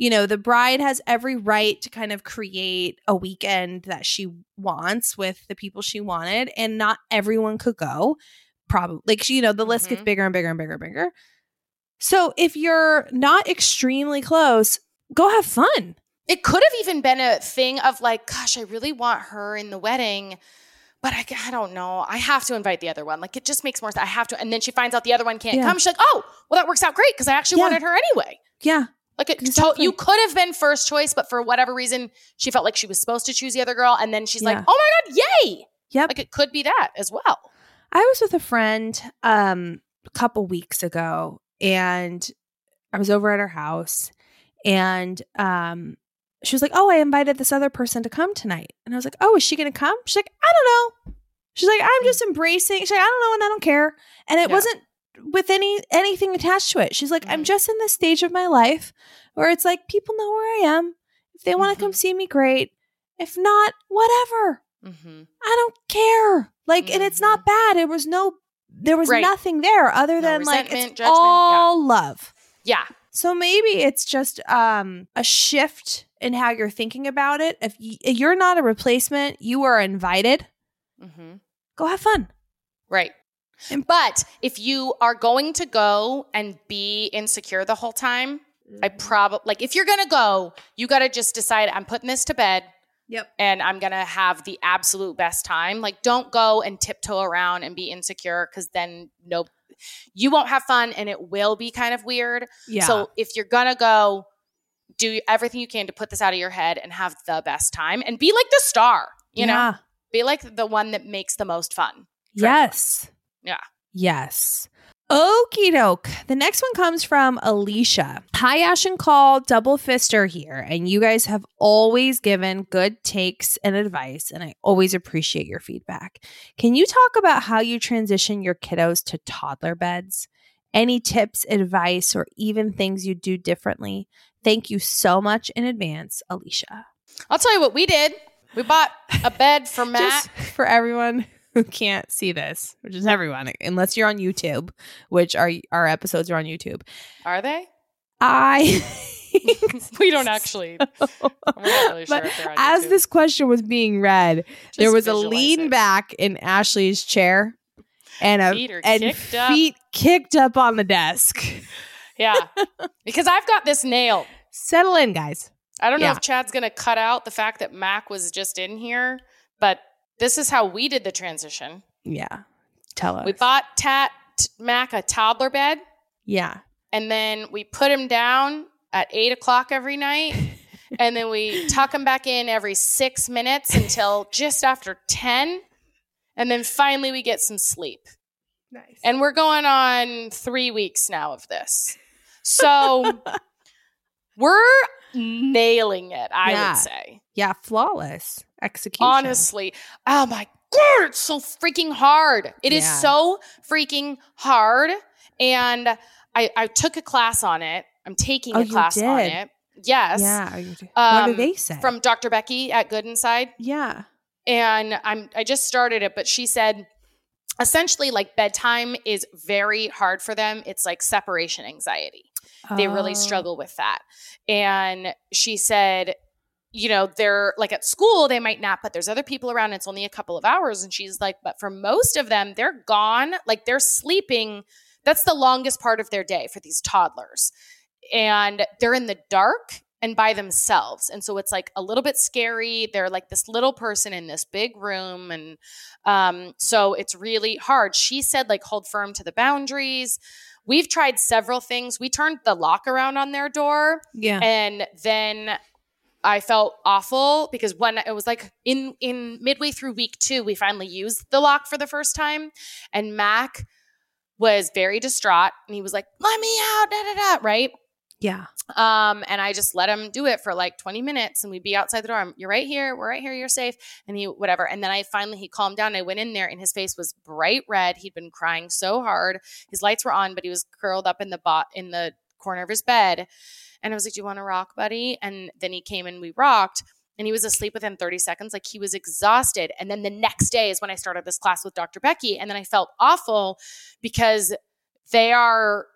you know, the bride has every right to kind of create a weekend that she wants with the people she wanted, and not everyone could go. Probably, like, you know, the list gets Mhm. bigger and bigger and bigger and bigger. So if you're not extremely close, go have fun. It could have even been a thing of like, gosh, I really want her in the wedding, but I, I don't know. I have to invite the other one. Like, it just makes more sense. I have to. And then she finds out the other one can't Yeah. come. She's like, oh, well, that works out great because I actually Yeah. wanted her anyway. Yeah. Like, it, to- you could have been first choice, but for whatever reason, she felt like she was supposed to choose the other girl. And then she's like, oh my God, yay. Yep. Like, it could be that as well. I was with a friend um a couple weeks ago and I was over at her house and um she was like, "Oh, I invited this other person to come tonight." And I was like, "Oh, is she going to come?" She's like, "I don't know." She's like, "I'm just embracing." She's like, "I don't know and I don't care." And it Yeah. wasn't with any anything attached to it. She's like, "I'm Mhm. just in this stage of my life where it's like people know where I am. If they want to come Mhm. see me, great. If not, whatever." Mm-hmm. I don't care. Like, and it's not bad. It was no, there was Right. nothing there other No than like it's judgment, all love. Yeah. So maybe it's just um a shift in how you're thinking about it. If y- you're not a replacement, you are invited. Mm-hmm. Go have fun. Right. But if you are going to go and be insecure the whole time, I Mm-hmm. probably like if you're gonna go, you gotta just decide I'm putting this to bed Yep. and I'm gonna have the absolute best time. Like, don't go and tiptoe around and be insecure because then no, you won't have fun and it will be kind of weird. Yeah. So if you're gonna go, do everything you can to put this out of your head and have the best time and be like the star. You know, be like the one that makes the most fun. Yes. Yeah. Yes. Okie doke. The next one comes from Alicia. Hi, Ash and Coll, double fister here. And you guys have always given good takes and advice, and I always appreciate your feedback. Can you talk about how you transition your kiddos to toddler beds? Any tips, advice, or even things you do differently? Thank you so much in advance, Alicia. I'll tell you what we did. We bought a bed for Matt. For everyone who can't see this, which is everyone, unless you're on YouTube, which our our episodes are on YouTube. Are they? I we don't actually. Really sure But if they're on as YouTube. this question was being read, there was a lean it. back in Ashley's chair and a Feet and kicked up. feet kicked up on the desk. Yeah, because I've got this nail. Settle in, guys. I don't know if Chad's going to cut out the fact that Mac was just in here, but this is how we did the transition. Yeah. Tell us. We bought Tat Mac a toddler bed, Yeah. and then we put him down at eight o'clock every night. and then we tuck him back in every six minutes until just after 10. And then finally we get some sleep. Nice. And we're going on three weeks now of this. So we're nailing it, I Yeah. would say. yeah, flawless execution. Honestly. Oh my God, it's so freaking hard. It is Yeah. so freaking hard. And I, I took a class on it. I'm taking Oh, a class on it. Yes. Yeah. are you- what do Um, they say? From Dr. Becky at Good Inside. yeah. And I'm I just started it, but she said essentially like bedtime is very hard for them. It's like separation anxiety. They really Oh. struggle with that. And she said, you know, they're like at school, they might nap, but there's other people around. It's only a couple of hours. And she's like, but for most of them, they're gone. Like they're sleeping. That's the longest part of their day for these toddlers. And they're in the dark and by themselves. And so it's like a little bit scary. They're like this little person in this big room. And um, so it's really hard. She said, like, hold firm to the boundaries. We've tried several things. We turned the lock around on their door Yeah. and then I felt awful because when it was like in in midway through week two, we finally used the lock for the first time, and Mac was very distraught, and he was like, "Let me out!" Da da da. Right. yeah. Um, and I just let him do it for like 20 minutes and we'd be outside the door. I'm, you're right here. We're right here. You're safe. And he, whatever. And then I finally, he calmed down. I went in there and his face was bright red. He'd been crying so hard. His lights were on, but he was curled up in the bot in the corner of his bed. And I was like, do you want to rock, buddy? And then he came and we rocked and he was asleep within 30 seconds. Like he was exhausted. And then the next day is when I started this class with Dr. Becky. And then I felt awful because they are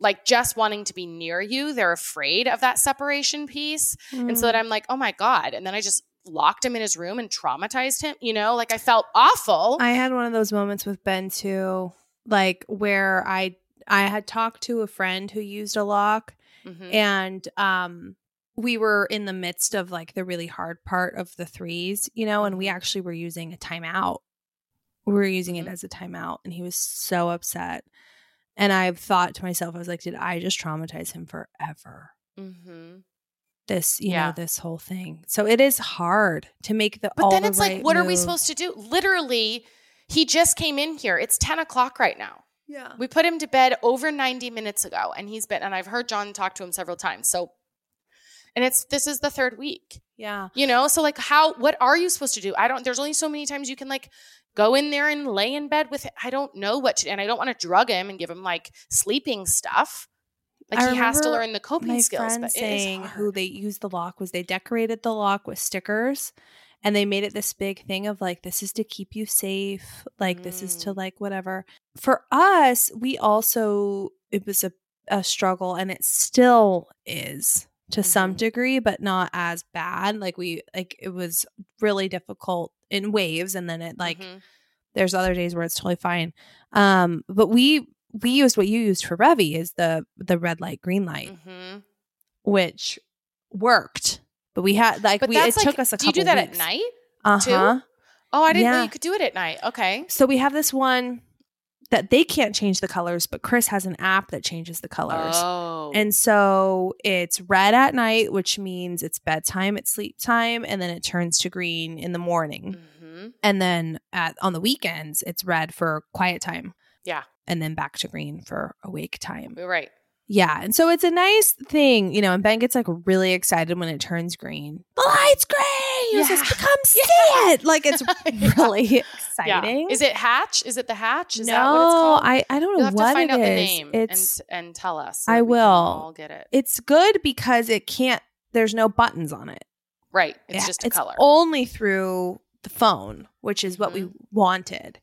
like just wanting to be near you. They're afraid of that separation piece. And so mm. that I'm like, oh my God. And then I just locked him in his room and traumatized him. You know, like I felt awful. I had one of those moments with Ben too, like where I I had talked to a friend who used a lock Mhm. and um we were in the midst of like the really hard part of the threes, you know, and we actually were using a timeout. We were using it Mhm. as a timeout and he was so upset. And I've thought to myself, I was like, did I just traumatize him forever? Mhm. This, you Yeah. know, this whole thing. So it is hard to make the But then the it's like, right what are we supposed to do? Literally, he just came in here. It's 10 o'clock right now. Yeah. We put him to bed over 90 minutes ago, and he's been, and I've heard John talk to him several times. So, and it's, this is the third week. Yeah. You know, so like how what are you supposed to do? I don't there's only so many times you can like go in there and lay in bed with I don't know what to and I don't want to drug him and give him like sleeping stuff. Like I he has to learn the coping skills. But saying who they used the lock was they decorated the lock with stickers and they made it this big thing of like this is to keep you safe like this is to Mm. like whatever for us we also it was a, a struggle and it still is to some Mhm. degree but not as bad like we like it was really difficult in waves and then it like Mhm. there's other days where it's totally fine um but we we used what you used for Revi is the the red light green light Mhm. which worked. But we had like But we it like took us a couple. do you do that weeks. at night? Uh huh. Oh, I didn't know you could do it at night. Okay. So we have this one that they can't change the colors, but Chris has an app that changes the colors. Oh. And so it's red at night, which means it's bedtime, it's sleep time, and then it turns to green in the morning. Mhm. And then at on the weekends, it's red for quiet time. Yeah. And then back to green for awake time. Right. Yeah. And so it's a nice thing, you know, and Ben gets like really excited when it turns green. The light's green. He says, Yeah. to come see it. Like it's really Yeah. exciting. Is it Hatch? Is it the Hatch? Is no, that what it's called? I, I don't know You'll have what to find it out the name It's and and tell us. I that We'll all get it. it's good because it can't there's no buttons on it. Right. It's Yeah, just a it's color. Only through the phone, which is what we wanted.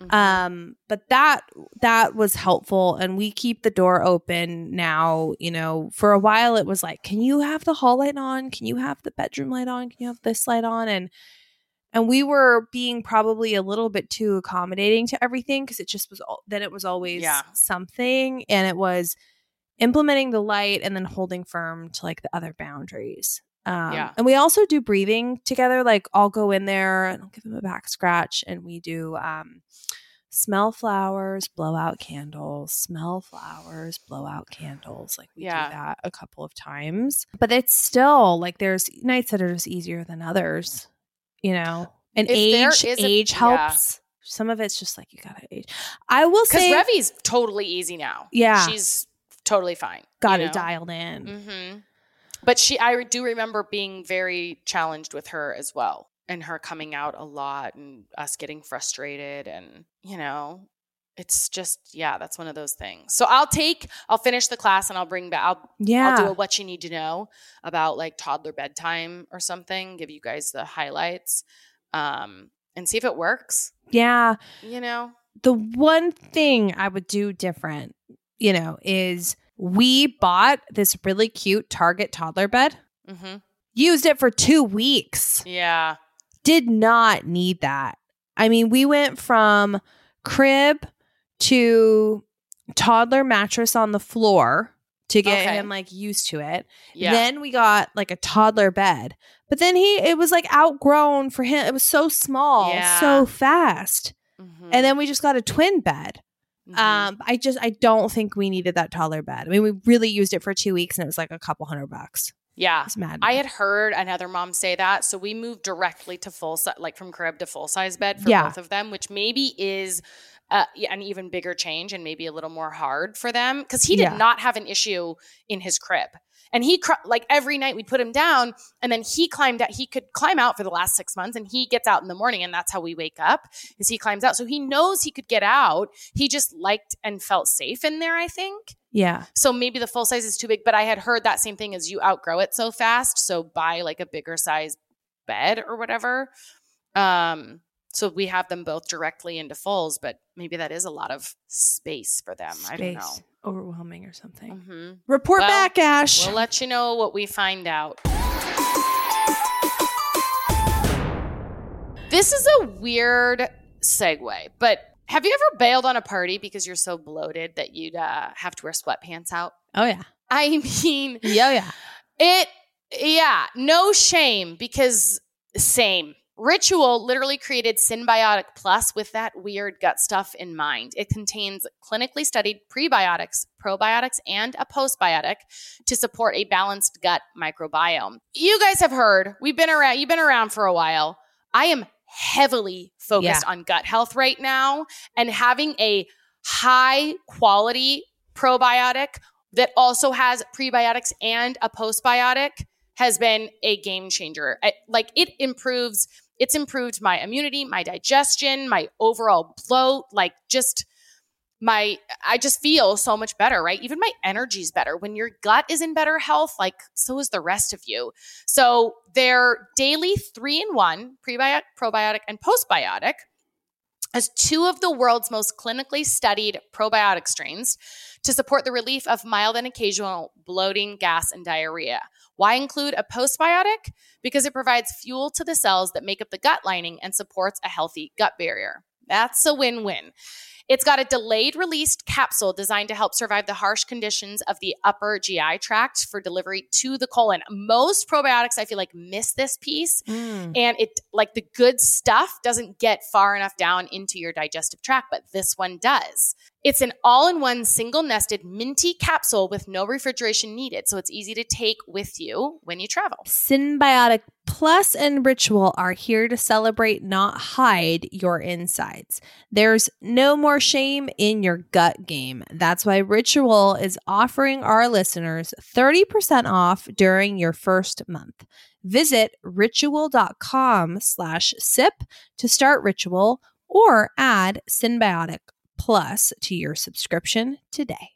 Mhm. um but that that was helpful and we keep the door open now you know for a while it was like can you have the hall light on can you have the bedroom light on can you have this light on and and we were being probably a little bit too accommodating to everything because it just was al- then it was always Yeah. something and it was implementing the light and then holding firm to like the other boundaries um, Yeah. and we also do breathing together like i'll go in there and i'll give him a back scratch and we do um, smell flowers blow out candles smell flowers blow out candles like we Yeah. do that a couple of times but it's still like there's nights that are just easier than others you know and If age is a- age yeah. helps some of it's just like you gotta age i will Because say Revi's totally easy now. Yeah. She's totally fine. got it know? dialed in hmm But she, I do remember being very challenged with her as well, and her coming out a lot, and us getting frustrated, and you know, it's just yeah, that's one of those things. So I'll take, I'll finish the class, and I'll bring back, I'll, yeah I'll do a what you need to know about like toddler bedtime or something. Give you guys the highlights, um, and see if it works. yeah You know, the one thing I would do different, you know, is we bought this really cute Target toddler bed, hmm used it for two weeks. Yeah. Did not need that. I mean, we went from crib to toddler mattress on the floor to get Okay. him like used to it. Yeah. Then we got like a toddler bed. But then he it was like outgrown for him. It was so small, Yeah. so fast. Mhm. And then we just got a twin bed. Mhm. Um I just I don't think we needed that toddler bed. I mean, we really used it for 2 weeks and it was like a couple hundred bucks. yeah. It's mad. I had heard another mom say that, so we moved directly to full size, like from crib to full size bed for Yeah. both of them, which maybe is uh, an even bigger change and maybe a little more hard for them because he did Yeah. not have an issue in his crib, and he cr- like every night we'd put him down, and then he climbed out. He could climb out for the last six months, and he gets out in the morning, and that's how we wake up. Is he climbs out, so he knows he could get out. He just liked and felt safe in there. I think. yeah. So maybe the full size is too big, but I had heard that same thing as you outgrow it so fast. So buy like a bigger size bed or whatever. Um, so we have them both directly into fulls, but maybe that is a lot of space for them. I don't know. Overwhelming or something. hmm Report Well, back, Ash. We'll let you know what we find out. This is a weird segue, but have you ever bailed on a party because you're so bloated that you'd uh, have to wear sweatpants out? oh yeah. I mean, Yeah, yeah. it, yeah, no shame because same. Ritual literally created Synbiotic Plus with that weird gut stuff in mind. It contains clinically studied prebiotics, probiotics, and a postbiotic to support a balanced gut microbiome. You guys have heard, we've been around, you've been around for a while. I am heavily focused on gut health right now and having a high quality probiotic that also has prebiotics and a postbiotic has been a game changer. I- like it improves, it's improved my immunity, my digestion, my overall bloat, like just my I just feel so much better, right? Even my energy's better. When your gut is in better health, like so is the rest of you. So their daily three in one prebiotic, probiotic, and postbiotic as two of the world's most clinically studied probiotic strains to support the relief of mild and occasional bloating, gas, and diarrhea. Why include a postbiotic? Because it provides fuel to the cells that make up the gut lining and supports a healthy gut barrier. That's a win win. It's got a delayed released capsule designed to help survive the harsh conditions of the upper GI tract for delivery to the colon. Most probiotics, I feel like, miss this piece Mm. and it like the good stuff doesn't get far enough down into your digestive tract but this one does it's an all-in-one single nested minty capsule with no refrigeration needed so it's easy to take with you when you travel Synbiotic Plus and Ritual are here to celebrate, not hide your insides. There's no more shame in your gut game. That's why Ritual is offering our listeners 30% off during your first month. Visit ritual.com slash sip to start Ritual or add Synbiotic Plus to your subscription today.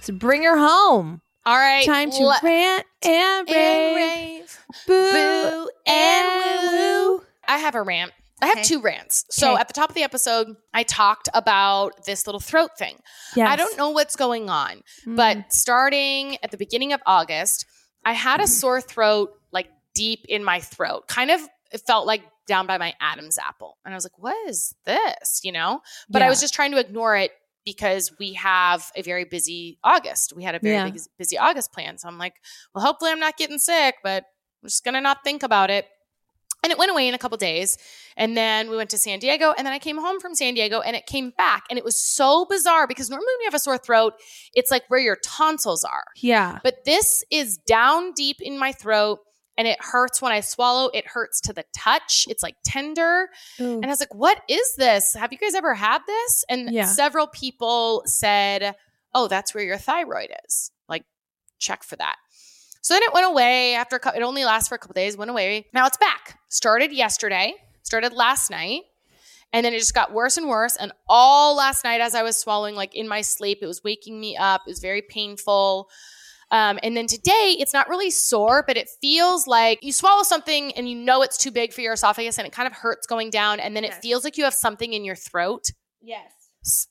So bring her home. all right Time to let- rant and rave. and rave. Boo, Boo and woo. woo. I have a rant. I have Okay. two rants. So Okay. at the top of the episode, I talked about this little throat thing. Yes. I don't know what's going on, Mm. but starting at the beginning of August, I had a sore throat deep in my throat. Kind of it felt like down by my Adam's apple. And I was like, what is this? You know? But I was just trying to ignore it because we have a very busy August. We had a very Yeah. big, busy August plan. So I'm like, well, hopefully I'm not getting sick, but I'm just going to not think about it. And it went away in a couple days. And then we went to San Diego. And then I came home from San Diego and it came back. And it was so bizarre because normally when you have a sore throat, it's like where your tonsils are. Yeah. But this is down deep in my throat and it hurts when I swallow. It hurts to the touch. It's like tender. Ooh. And I was like, what is this? Have you guys ever had this? And Yeah. several people said, oh, that's where your thyroid is. Like, check for that. So then it went away after a cou- it only lasts for a couple days, went away. Now it's back. Started yesterday, started last night. And then it just got worse and worse. And all last night, as I was swallowing, like in my sleep, it was waking me up. It was very painful. Um, and then today, it's not really sore, but it feels like you swallow something and you know it's too big for your esophagus and it kind of hurts going down. And then it feels like you have something in your throat Yes.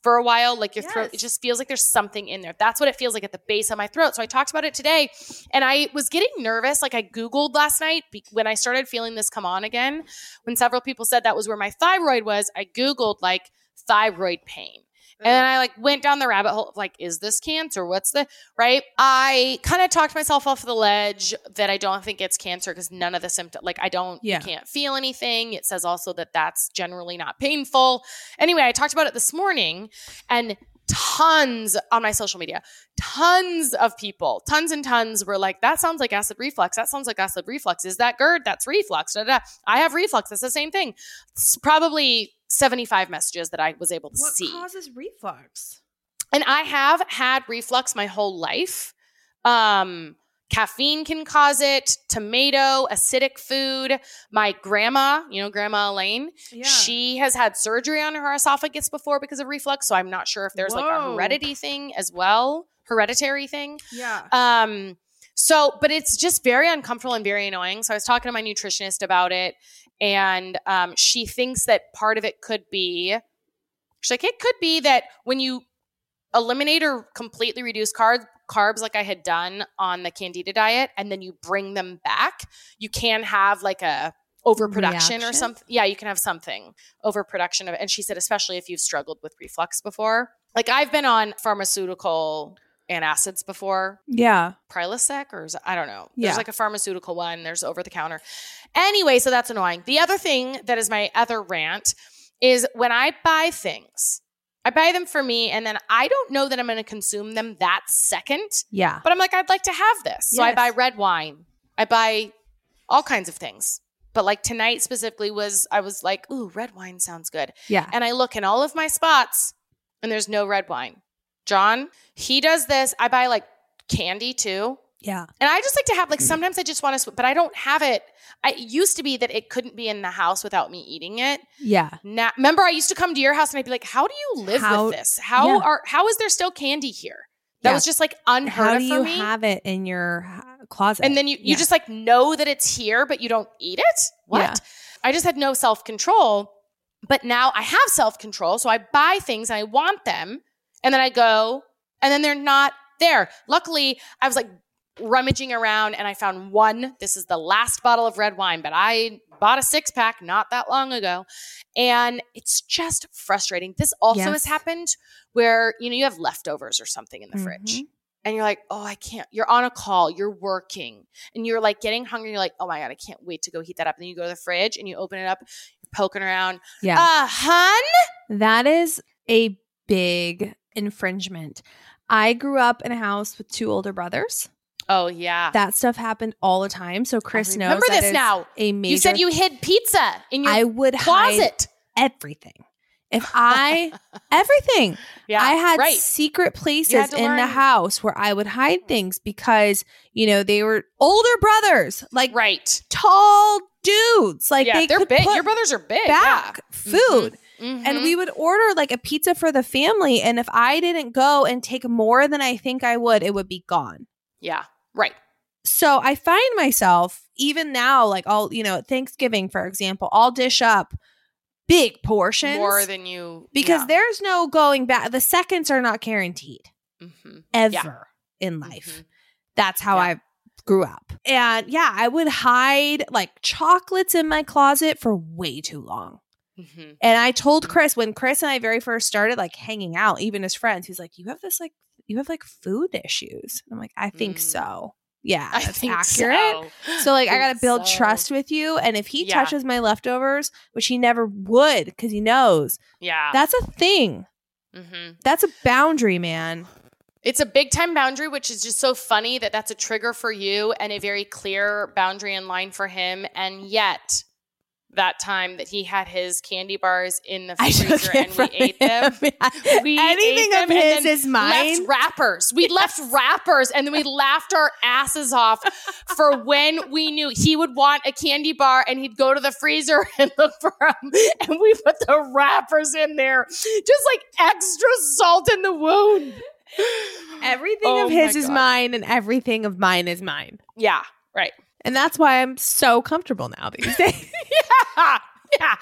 for a while, like your throat, it just feels like there's something in there. That's what it feels like at the base of my throat. So I talked about it today and I was getting nervous. Like I Googled last night when I started feeling this come on again, when several people said that was where my thyroid was, I Googled like thyroid pain. And then I like went down the rabbit hole of like, is this cancer? What's the right? I kind of talked myself off the ledge that I don't think it's cancer because none of the symptoms, like I don't, Yeah. you can't feel anything. It says also that that's generally not painful. Anyway, I talked about it this morning and tons on my social media, tons of people, tons and tons were like, that sounds like acid reflux. That sounds like acid reflux. Is that GERD? That's reflux. Da, da, da. I have reflux. That's the same thing. It's probably 75 messages that I was able to What see. causes reflux? And I have had reflux my whole life. Um, caffeine can cause it, tomato, acidic food. My grandma, you know, Grandma Elaine, Yeah. she has had surgery on her esophagus before because of reflux. So I'm not sure if there's like a Whoa. heredity thing as well, hereditary thing. yeah. Um, so, but it's just very uncomfortable and very annoying. So I was talking to my nutritionist about it, and um, she thinks that part of it could be, she's like, it could be that when you eliminate or completely reduce carbs, carbs like I had done on the Candida diet, and then you bring them back, you can have like a overproduction or something. Yeah, you can have something overproduction of. And she said, especially if you've struggled with reflux before. Like I've been on pharmaceutical antacids before, yeah. Prilosec or is, I don't know. Yeah. There's like a pharmaceutical one. There's over the counter. Anyway, so that's annoying. The other thing that is my other rant is when I buy things, I buy them for me, and then I don't know that I'm going to consume them that second. Yeah. But I'm like, I'd like to have this, so I buy red wine. I buy all kinds of things. But like tonight specifically was I was like, ooh, red wine sounds good. Yeah. And I look in all of my spots and there's no red wine. John, he does this. I buy like candy too. Yeah. And I just like to have like hmm. sometimes I just want to, but I don't have it. I it used to be that it couldn't be in the house without me eating it. Yeah. Now, remember, I used to come to your house and I'd be like, "How do you live How- with this? How yeah. are how is there still candy here?" That Yeah. was just like unheard How of do for you me. have it in your closet? and then you you Yeah. just like know that it's here, but you don't eat it. What? I just had no self control. But now I have self control, so I buy things and I want them, and then I go, and then they're not there. Luckily, I was like rummaging around and I found one. This is the last bottle of red wine, but I bought a six pack not that long ago. And it's just frustrating. This also Yes. has happened where, you know, you have leftovers or something in the fridge Mhm. and you're like, oh, I can't. You're on a call, you're working, and you're like getting hungry. You're like, oh my God, I can't wait to go heat that up. And then you go to the fridge and you open it up, you're poking around. Yeah. Uh, hun? That is a big infringement. I grew up in a house with two older brothers. Oh, yeah. That stuff happened all the time. So Chris knows. remember that this now. A major. You said you hid pizza in your I would hide closet. everything. If I everything, Yeah. I had right. secret places had in the house where I would hide things because you know they were older brothers, like right. tall dudes, like yeah, they they're could big. Your brothers are big. back food. Yeah. Mhm. And we would order like a pizza for the family. And if I didn't go and take more than I think I would, it would be gone. yeah. Right. So I find myself, even now, like I'll, you know, at Thanksgiving, for example, I'll dish up big portions More than you. because yeah. there's no going back. The seconds are not guaranteed Mhm. ever in life. Mhm. That's how Yeah. I grew up. And yeah, I would hide like chocolates in my closet for way too long. Mhm. And I told Mhm. Chris when Chris and I very first started like hanging out, even as friends, he's like, "You have this like you have like food issues." I'm like, "I think Mm. so." Yeah, I that's think accurate. So, So, like, I gotta build so. trust with you, and if he Yeah. touches my leftovers, which he never would, because he knows Yeah. that's a thing. Mm-hmm. That's a boundary, man. It's a big time boundary, which is just so funny that that's a trigger for you and a very clear boundary and line for him. And yet, that time that he had his candy bars in the freezer and we ate them. We Anything ate of them and his then is mine. Left wrappers. We left wrappers and then we laughed our asses off for when we knew he would want a candy bar and he'd go to the freezer and look for them. And we put the wrappers in there, just like extra salt in the wound. Everything Oh of his is mine, and everything of mine is mine. Yeah, right. And that's why I'm so comfortable now these days. yeah, yeah.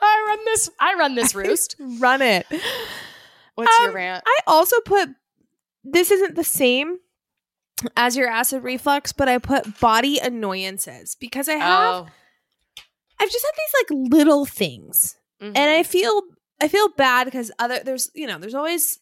I run this. I run this roost. Run it. What's your Um, rant? I also put this isn't the same as your acid reflux, but I put body annoyances because I have oh, I've just had these like little things. mhm. And I feel I feel bad because other there's you know, there's always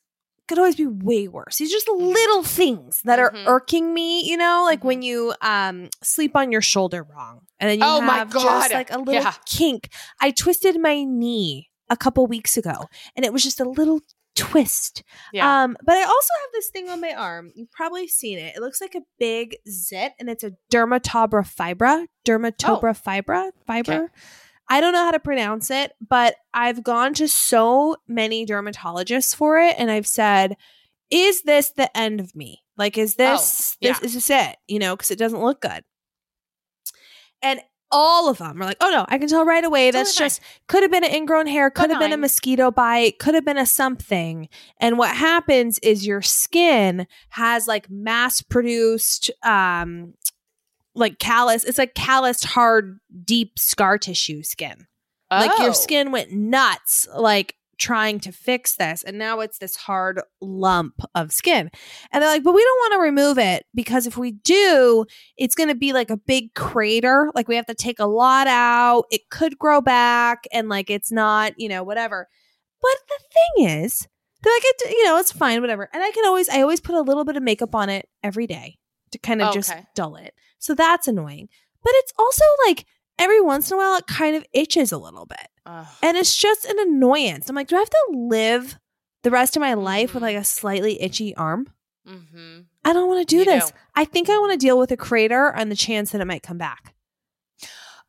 could always be way worse. These just little things that are Mhm. irking me, you know, like when you um sleep on your shoulder wrong. And then you Oh my have God. just like a little Yeah. kink. I twisted my knee a couple weeks ago and it was just a little twist. yeah. Um, but I also have this thing on my arm. You've probably seen it. It looks like a big zit, and it's a dermatobra fibra. Dermatobra fibra fiber. Oh. Okay. I don't know how to pronounce it, but I've gone to so many dermatologists for it, and I've said, "Is this the end of me? Like, is this Oh, yeah. this is this it? You know, because it doesn't look good." And all of them are like, "Oh no, I can tell right away. That's just could have been an ingrown hair, could have been a mosquito bite, could have been a something." And what happens is your skin has like mass produced um like callus. It's like calloused hard deep scar tissue skin. Like Oh. your skin went nuts like trying to fix this and now it's this hard lump of skin. And they're like, "But we don't want to remove it because if we do, it's going to be like a big crater. Like we have to take a lot out. It could grow back and like it's not, you know, whatever." But the thing is, they're like, it, you know, it's fine, whatever. And I can always, I always put a little bit of makeup on it every day to kind of just dull it. So that's annoying. But it's also like every once in a while, it kind of itches a little bit. Ugh. And it's just an annoyance. I'm like, do I have to live the rest of my life with like a slightly itchy arm? Mhm. I don't want to do You this. do. I think I want to deal with a crater and the chance that it might come back.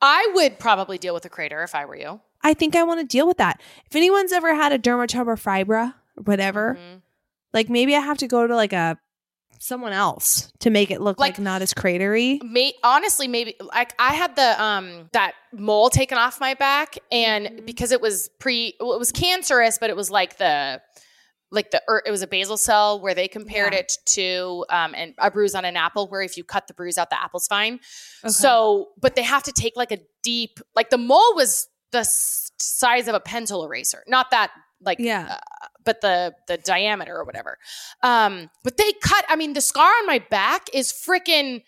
I would probably deal with a crater if I were you. I think I want to deal with that. If anyone's ever had a dermatomer fibra or whatever, Mhm. like maybe I have to go to like a someone else to make it look like, Like- not as cratery. May, honestly, maybe like I had the um that mole taken off my back, and Mhm. because it was pre, well, it was cancerous, but it was like the like the it was a basal cell where they compared Yeah. it to um and a bruise on an apple where if you cut the bruise out the apple's fine. Okay. So, but they have to take like a deep like the mole was the s- size of a pencil eraser, not that like Yeah. uh, but the the diameter or whatever. Um, but they cut. I mean, the scar on my back is freaking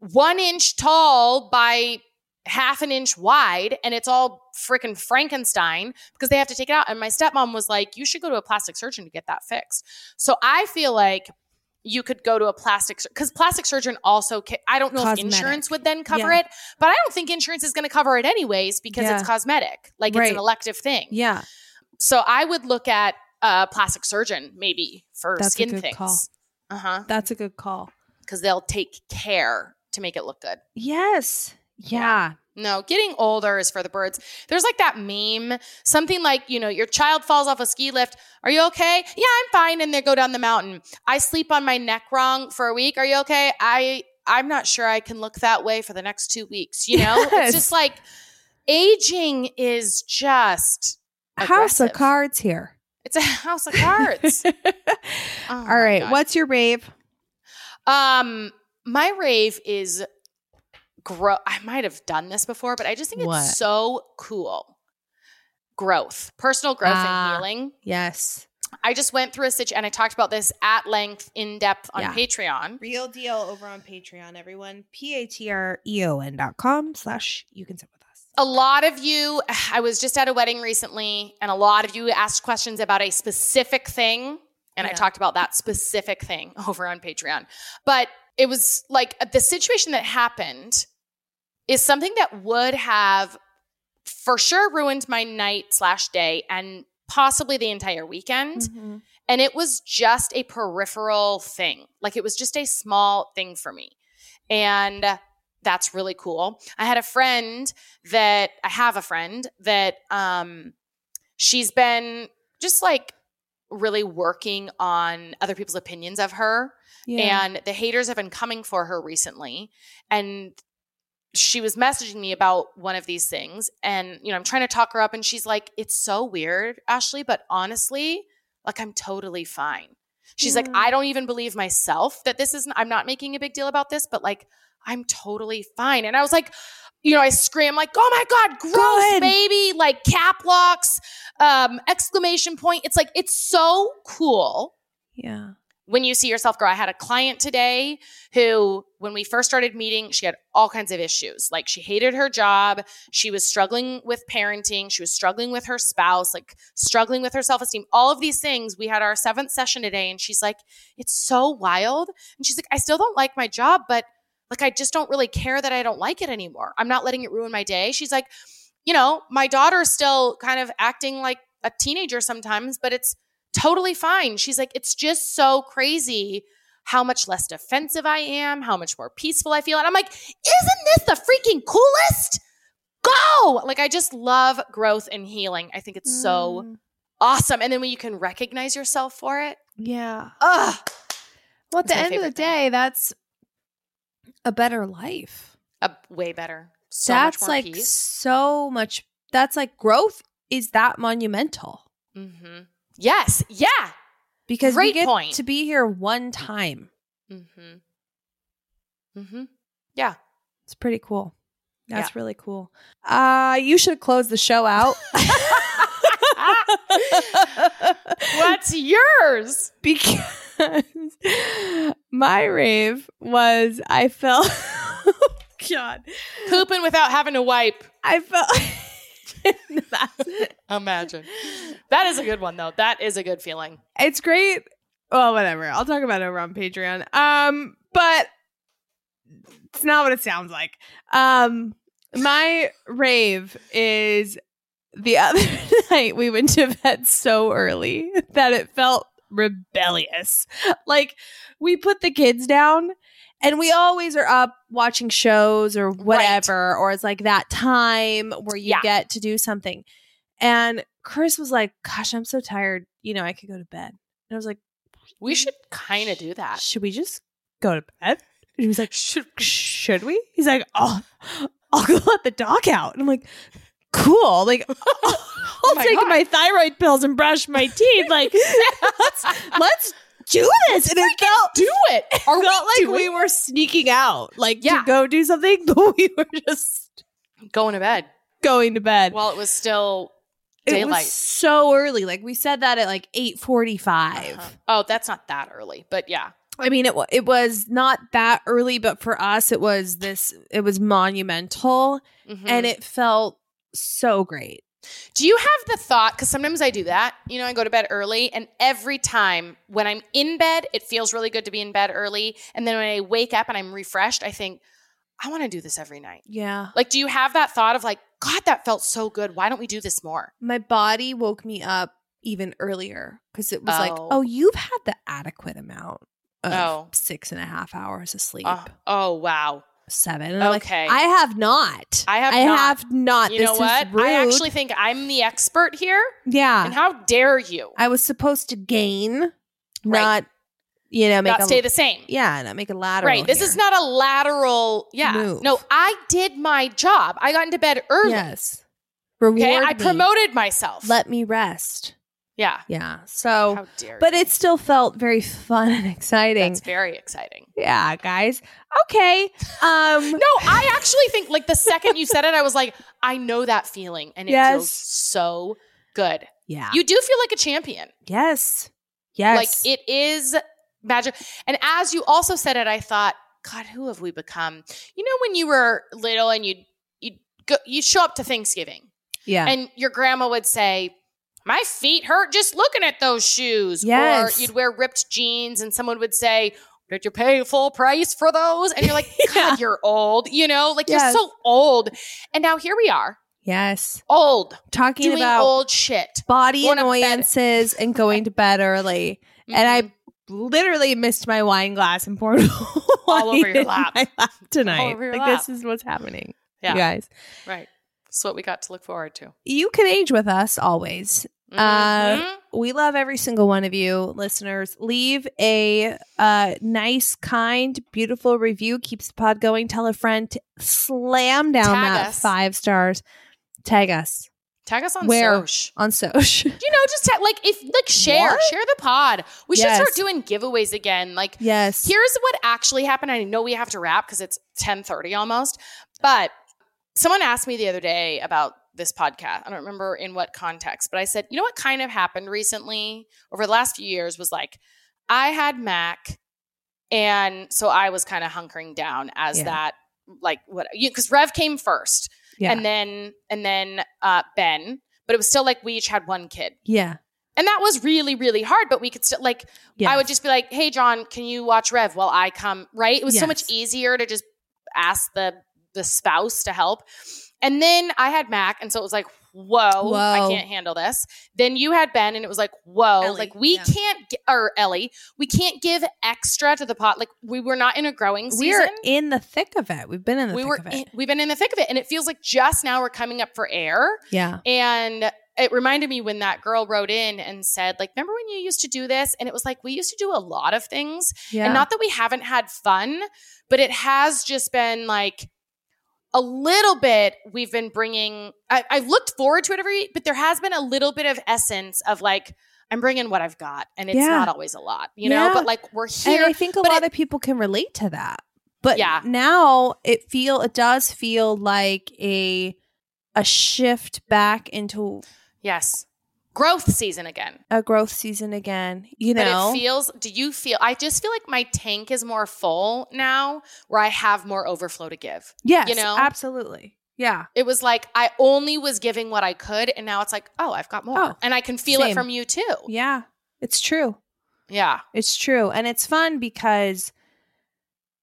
one inch tall by half an inch wide, and it's all freaking Frankenstein because they have to take it out. And my stepmom was like, "You should go to a plastic surgeon to get that fixed." So I feel like. You could go to a plastic because plastic surgeon also. Ca- I don't know Cosmetic. if insurance would then cover Yeah. it, but I don't think insurance is going to cover it anyways because Yeah. it's cosmetic, like it's an elective thing. yeah. So I would look at a plastic surgeon maybe for That's a skin good things. call. Uh huh. That's a good call. Because they'll take care to make it look good. Yes. Yeah. No, getting older is for the birds. There's like that meme, something like, you know, your child falls off a ski lift. Are you okay? Yeah, I'm fine. And they go down the mountain. I sleep on my neck wrong for a week. Are you okay? I I'm not sure I can look that way for the next two weeks. You know? Yes. It's just like aging is just House of cards here. It's a house of cards. Oh All my right. God. What's your rave? Um, my rave is grow. I might have done this before, but I just think What? it's so cool. Growth, personal growth Ah. and healing. Yes. I just went through a situation, and I talked about this at length, in depth on Yeah. Patreon. Real deal over on Patreon, everyone. P-A-T-R-E-O-N dot com slash you can sip with us. A lot of you, I was just at a wedding recently, and a lot of you asked questions about a specific thing. And I talked about that specific thing over on Patreon. But it was like the situation that happened is something that would have for sure ruined my night slash day and possibly the entire weekend. Mm-hmm. And it was just a peripheral thing. Like it was just a small thing for me. And that's really cool. I had a friend that I have a friend that um she's been just like really working on other people's opinions of her Yeah. and the haters have been coming for her recently and she was messaging me about one of these things and you know i'm trying to talk her up and she's like it's so weird ashley but honestly like i'm totally fine She's like, I don't even believe myself that this isn't, I'm not making a big deal about this, but like, I'm totally fine. And I was like, you know, I scream like, oh my God, gross, Good. baby. Like cap locks, um, exclamation point. It's like, it's so cool Yeah. When you see yourself grow. I had a client today who, when we first started meeting, she had all kinds of issues. Like she hated her job. She was struggling with parenting. She was struggling with her spouse, like struggling with her self esteem, all of these things. We had our seventh session today, and she's like, it's so wild. And she's like, I still don't like my job, but like, I just don't really care that I don't like it anymore. I'm not letting it ruin my day. She's like, you know, my daughter's still kind of acting like a teenager sometimes, but it's totally fine. She's like, it's just so crazy how much less defensive I am, how much more peaceful I feel. And I'm like, isn't this the freaking coolest? Go! Like, I just love growth and healing. I think it's so Mm. awesome. And then when you can recognize yourself for it, Yeah. ugh, Well, at the end of the favorite thing. day, that's a better life. a, way better. So that's much more like peace. so much. That's like growth is that monumental hmm Yes. Yeah. because we get point. to be here one time. Mm-hmm. Mm-hmm. Yeah. It's pretty cool. That's Yeah. really cool. Uh, you should close the show out. What's yours? because my rave was I felt God. Pooping without having to wipe. I felt Imagine. That is a good one though. That is a good feeling. it's great. Well, whatever. I'll talk about it over on Patreon. Um, but it's not what it sounds like. Um, my rave is the other night we went to bed so early that it felt rebellious. Like we put the kids down and we always are up watching shows or whatever, or it's like that time where you Yeah. get to do something. And Chris was like, Gosh, I'm so tired. You know, I could go to bed. And I was like, We mm, should kind of do that. Should we just go to bed? And he was like, Should Should we? He's like, Oh, I'll go let the dog out. And I'm like, Cool. Like, oh I'll Oh my take God. my thyroid pills and brush my teeth. Like, let's let's do this. And it felt do it? Are we like doing we were sneaking out, like Yeah. to go do something, but we were just going to bed going to bed. while it was still it daylight? was so early. Like we said that at like eight forty-five. Uh-huh. Oh, that's not that early, but yeah. I mean, it it was not that early, but for us, it was this. It was monumental, Mhm. and it felt so great. Do you have the thought? Because sometimes I do that. You know, I go to bed early, and every time when I'm in bed, it feels really good to be in bed early. And then when I wake up and I'm refreshed, I think, I want to do this every night. Yeah, Like, do you have that thought of like, God, that felt so good. Why don't we do this more? my body woke me up even earlier because it was like, Oh. oh, you've had the adequate amount of Oh. six and a half hours of sleep. Oh, oh, wow. Seven. And I'm like, Okay. I have not. I have I not. have not. You this know is what? I actually think I'm the expert here. yeah. And how dare you I was supposed to gain, Right. not you know make not a stay the same? yeah, not make a lateral. Right. This here. is not a lateral. Yeah. Move. No, I did my job. I got into bed early. yes. Reward Okay. I promoted myself. Let me rest. Yeah. Yeah. So, How dare but you. it still felt very fun and exciting. That's very exciting. yeah, guys. Okay. Um. No, I actually think like the second you said it, I was like, I know that feeling, and it Yes. feels so good. Yeah. You do feel like a champion. yes. Yes. Like it is magic. And as you also said it, I thought, God, who have we become? You know, when you were little and you'd you'd go, you'd show up to Thanksgiving, yeah. and your grandma would say. My feet hurt just looking at those shoes. Yes. Or you'd wear ripped jeans and someone would say, Did you pay full price for those? And you're like, God, Yeah. you're old. You know, like Yes. you're so old. And now here we are, yes. old, Talking doing about old shit. body going annoyances and going to bed early. And I Mhm. literally missed my wine glass and poured All over your lap. lap tonight. over your like lap. this is what's happening. Yeah. You guys. right. It's what we got to look forward to. You can age with us always. Uh, Mhm. We love every single one of you listeners. Leave a uh, nice, kind, beautiful review. Keeps the pod going. Tell a friend. to slam down Tag that us. five stars. Tag us. Tag us on Where? Soch. on Soch. You know, just ta- like if like share, What? share the pod. We should start doing giveaways again. Like yes. here's what actually happened. I know we have to wrap because it's 1030 almost. But someone asked me the other day about this podcast. I don't remember in what context, but I said, you know what kind of happened recently over the last few years was like I had Mac and so I was kind of hunkering down as Yeah. that like what you because Rev came first yeah. and then and then uh Ben, but it was still like we each had one kid. yeah. And that was really, really hard, but we could still like Yeah. I would just be like, "Hey, John, can you watch Rev while I come?" Right? It was so much easier to just ask the the spouse to help. And then I had Mac, and so it was like, "Whoa, I can't handle this." Then you had Ben, and it was like, "Whoa, Ellie, like we yeah. can't gi- or Ellie, we can't give extra to the pot. Like we were not in a growing season. We're in the thick of it. We've been in the we thick were of it. in- we've been in the thick of it, and it feels like just now we're coming up for air." yeah. And it reminded me when that girl wrote in and said, like, remember when you used to do this? And it was like, we used to do a lot of things. Yeah. And not that we haven't had fun, but it has just been like a little bit, we've been bringing, I, I've looked forward to it every week, but there has been a little bit of essence of like, I'm bringing what I've got. And it's Yeah. not always a lot, you know, but like we're and here. I think a lot it- of people can relate to that. But Yeah. now it feel it does feel like a a shift back into yes. Growth season again. a growth season again. You But know, it feels, do you feel, I just feel like my tank is more full now where I have more overflow to give. yes, you know? absolutely, yeah, It was like I only was giving what I could, and now it's like, oh, I've got more, Oh, and I can feel same. it from you too. yeah. It's true. Yeah, It's true, and it's fun because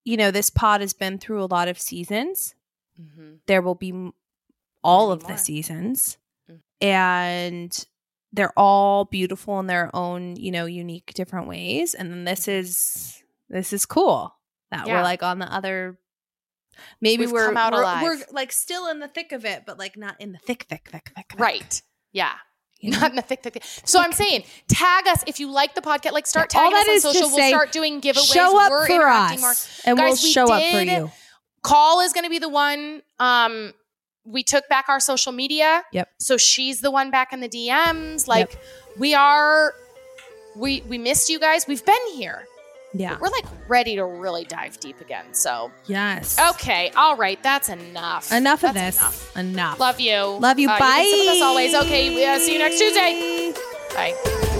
you know this pod has been through a lot of seasons. Mhm. There will be all of the seasons, Mm. and they're all beautiful in their own you know unique different ways. And then this is this is cool that Mm-hmm. Yeah. we're like on the other. Maybe We've we're come out we're, alive. we're like still in the thick of it, but like not in the thick, thick, thick, thick. thick, right. Yeah, you know? not in the thick, thick. thick. So I'm saying, tag us if you like the podcast. Like, start Yeah, all tagging us on social. We'll say, start doing giveaways. show up We're for us, more. and Guys, we'll we up for you. Coll is going to be the one. Um, we took back our social media. Yep. So she's the one back in the DMs. Like we are. We we missed you guys. We've been here. Yeah. We're like ready to really dive deep again. So Yes. okay, all right, that's enough. Enough of this. Enough. Enough. Love you. Love you. Uh, Bye. You can sip with us always. Okay, we, uh, see you next Tuesday. Bye.